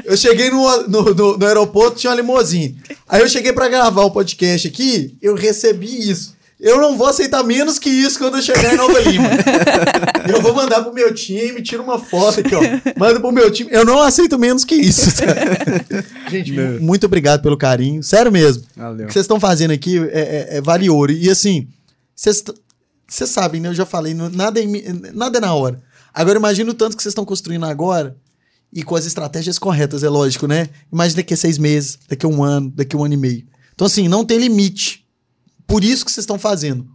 Eu cheguei no, no, no, no aeroporto, tinha uma limousine. Aí eu cheguei pra gravar o podcast aqui, eu recebi isso. Eu não vou aceitar menos que isso quando eu chegar em Nova Lima. eu vou mandar pro meu time, tira uma foto aqui, ó. Manda pro meu time. Eu não aceito menos que isso. Gente, Meu. muito obrigado pelo carinho. Sério mesmo. Valeu. O que vocês estão fazendo aqui é, é, é vale ouro. E assim, vocês sabem, né? Eu já falei, nada é, mi- nada é na hora. Agora imagina o tanto que vocês estão construindo agora e com as estratégias corretas, é lógico, né? Imagina daqui a seis meses, daqui a um ano, daqui a um ano e meio. Então, assim, não tem limite. Por isso que vocês estão fazendo.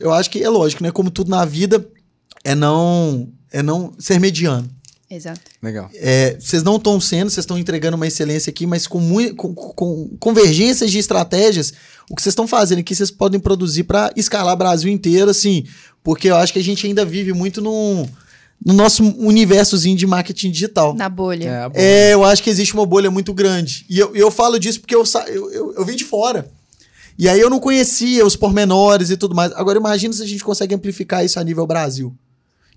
Eu acho que é lógico, né? Como tudo na vida, é não, é não ser mediano. Exato. Legal. É, vocês não estão sendo, vocês estão entregando uma excelência aqui, mas com, mui- com, com convergências de estratégias, o que vocês estão fazendo aqui, vocês podem produzir para escalar o Brasil inteiro, assim, porque eu acho que a gente ainda vive muito num, no nosso universozinho de marketing digital. Na bolha. É, bom. É, eu acho que existe uma bolha muito grande. E eu, eu falo disso porque eu, sa- eu, eu, eu vim de fora. E aí eu não conhecia os pormenores e tudo mais. Agora imagina se a gente consegue amplificar isso a nível Brasil.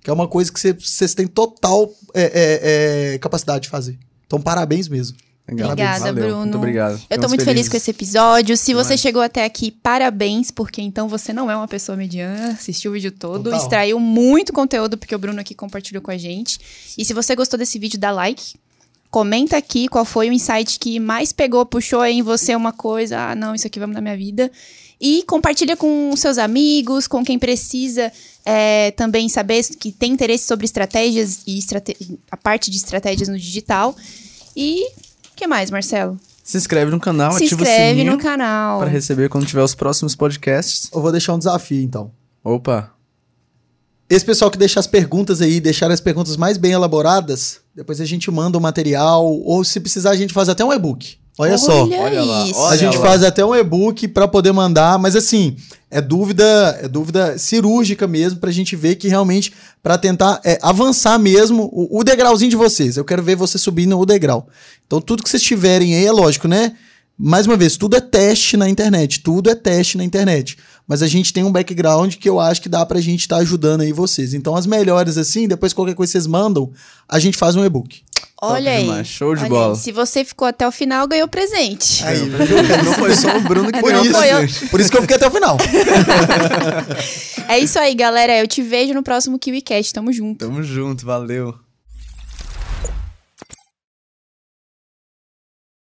Que é uma coisa que cê- vocês têm total é, é, é, capacidade de fazer. Então, parabéns mesmo. Obrigada, Valeu. Bruno. Muito obrigado. Eu tô muito feliz com felizes. esse episódio. Se você chegou até aqui, parabéns, porque então você não é uma pessoa mediana, assistiu o vídeo todo, Total. extraiu muito conteúdo, porque o Bruno aqui compartilhou com a gente. E se você gostou desse vídeo, dá like. Comenta aqui qual foi o insight que mais pegou, puxou em você uma coisa. Ah, não, isso aqui vai mudar minha vida. E compartilha com seus amigos, com quem precisa é, também saber que tem interesse sobre estratégias e estrate- a parte de estratégias no digital. E o que mais, Marcelo? Se inscreve no canal, Se ativa o inscreve sininho no canal. para receber quando tiver os próximos podcasts. Eu vou deixar um desafio, então. Opa, Esse pessoal que deixa as perguntas aí, deixar as perguntas mais bem elaboradas, depois a gente manda o material, ou se precisar, a gente faz até um e-book. Olha, só. Olha, Olha lá, isso. olha a gente lá. faz até um e-book pra poder mandar, mas assim, é dúvida, é dúvida cirúrgica mesmo pra gente ver que realmente pra tentar é, avançar mesmo o, o degrauzinho de vocês. Eu quero ver você subindo o degrau. Então tudo que vocês tiverem aí é lógico, né? Mais uma vez, tudo é teste na internet, tudo é teste na internet. Mas a gente tem um background que eu acho que dá pra gente estar ajudando aí vocês. Então as melhores assim, depois qualquer coisa vocês mandam, a gente faz um e-book. Olha Top aí. demais, show de Olha bola. aí. Se você ficou até o final, ganhou presente. Aí, não foi só o Bruno que ganhou isso, foi por isso que eu fiquei até o final. É isso aí, galera. Eu te vejo no próximo KiwiCast. Tamo junto. Tamo junto, valeu.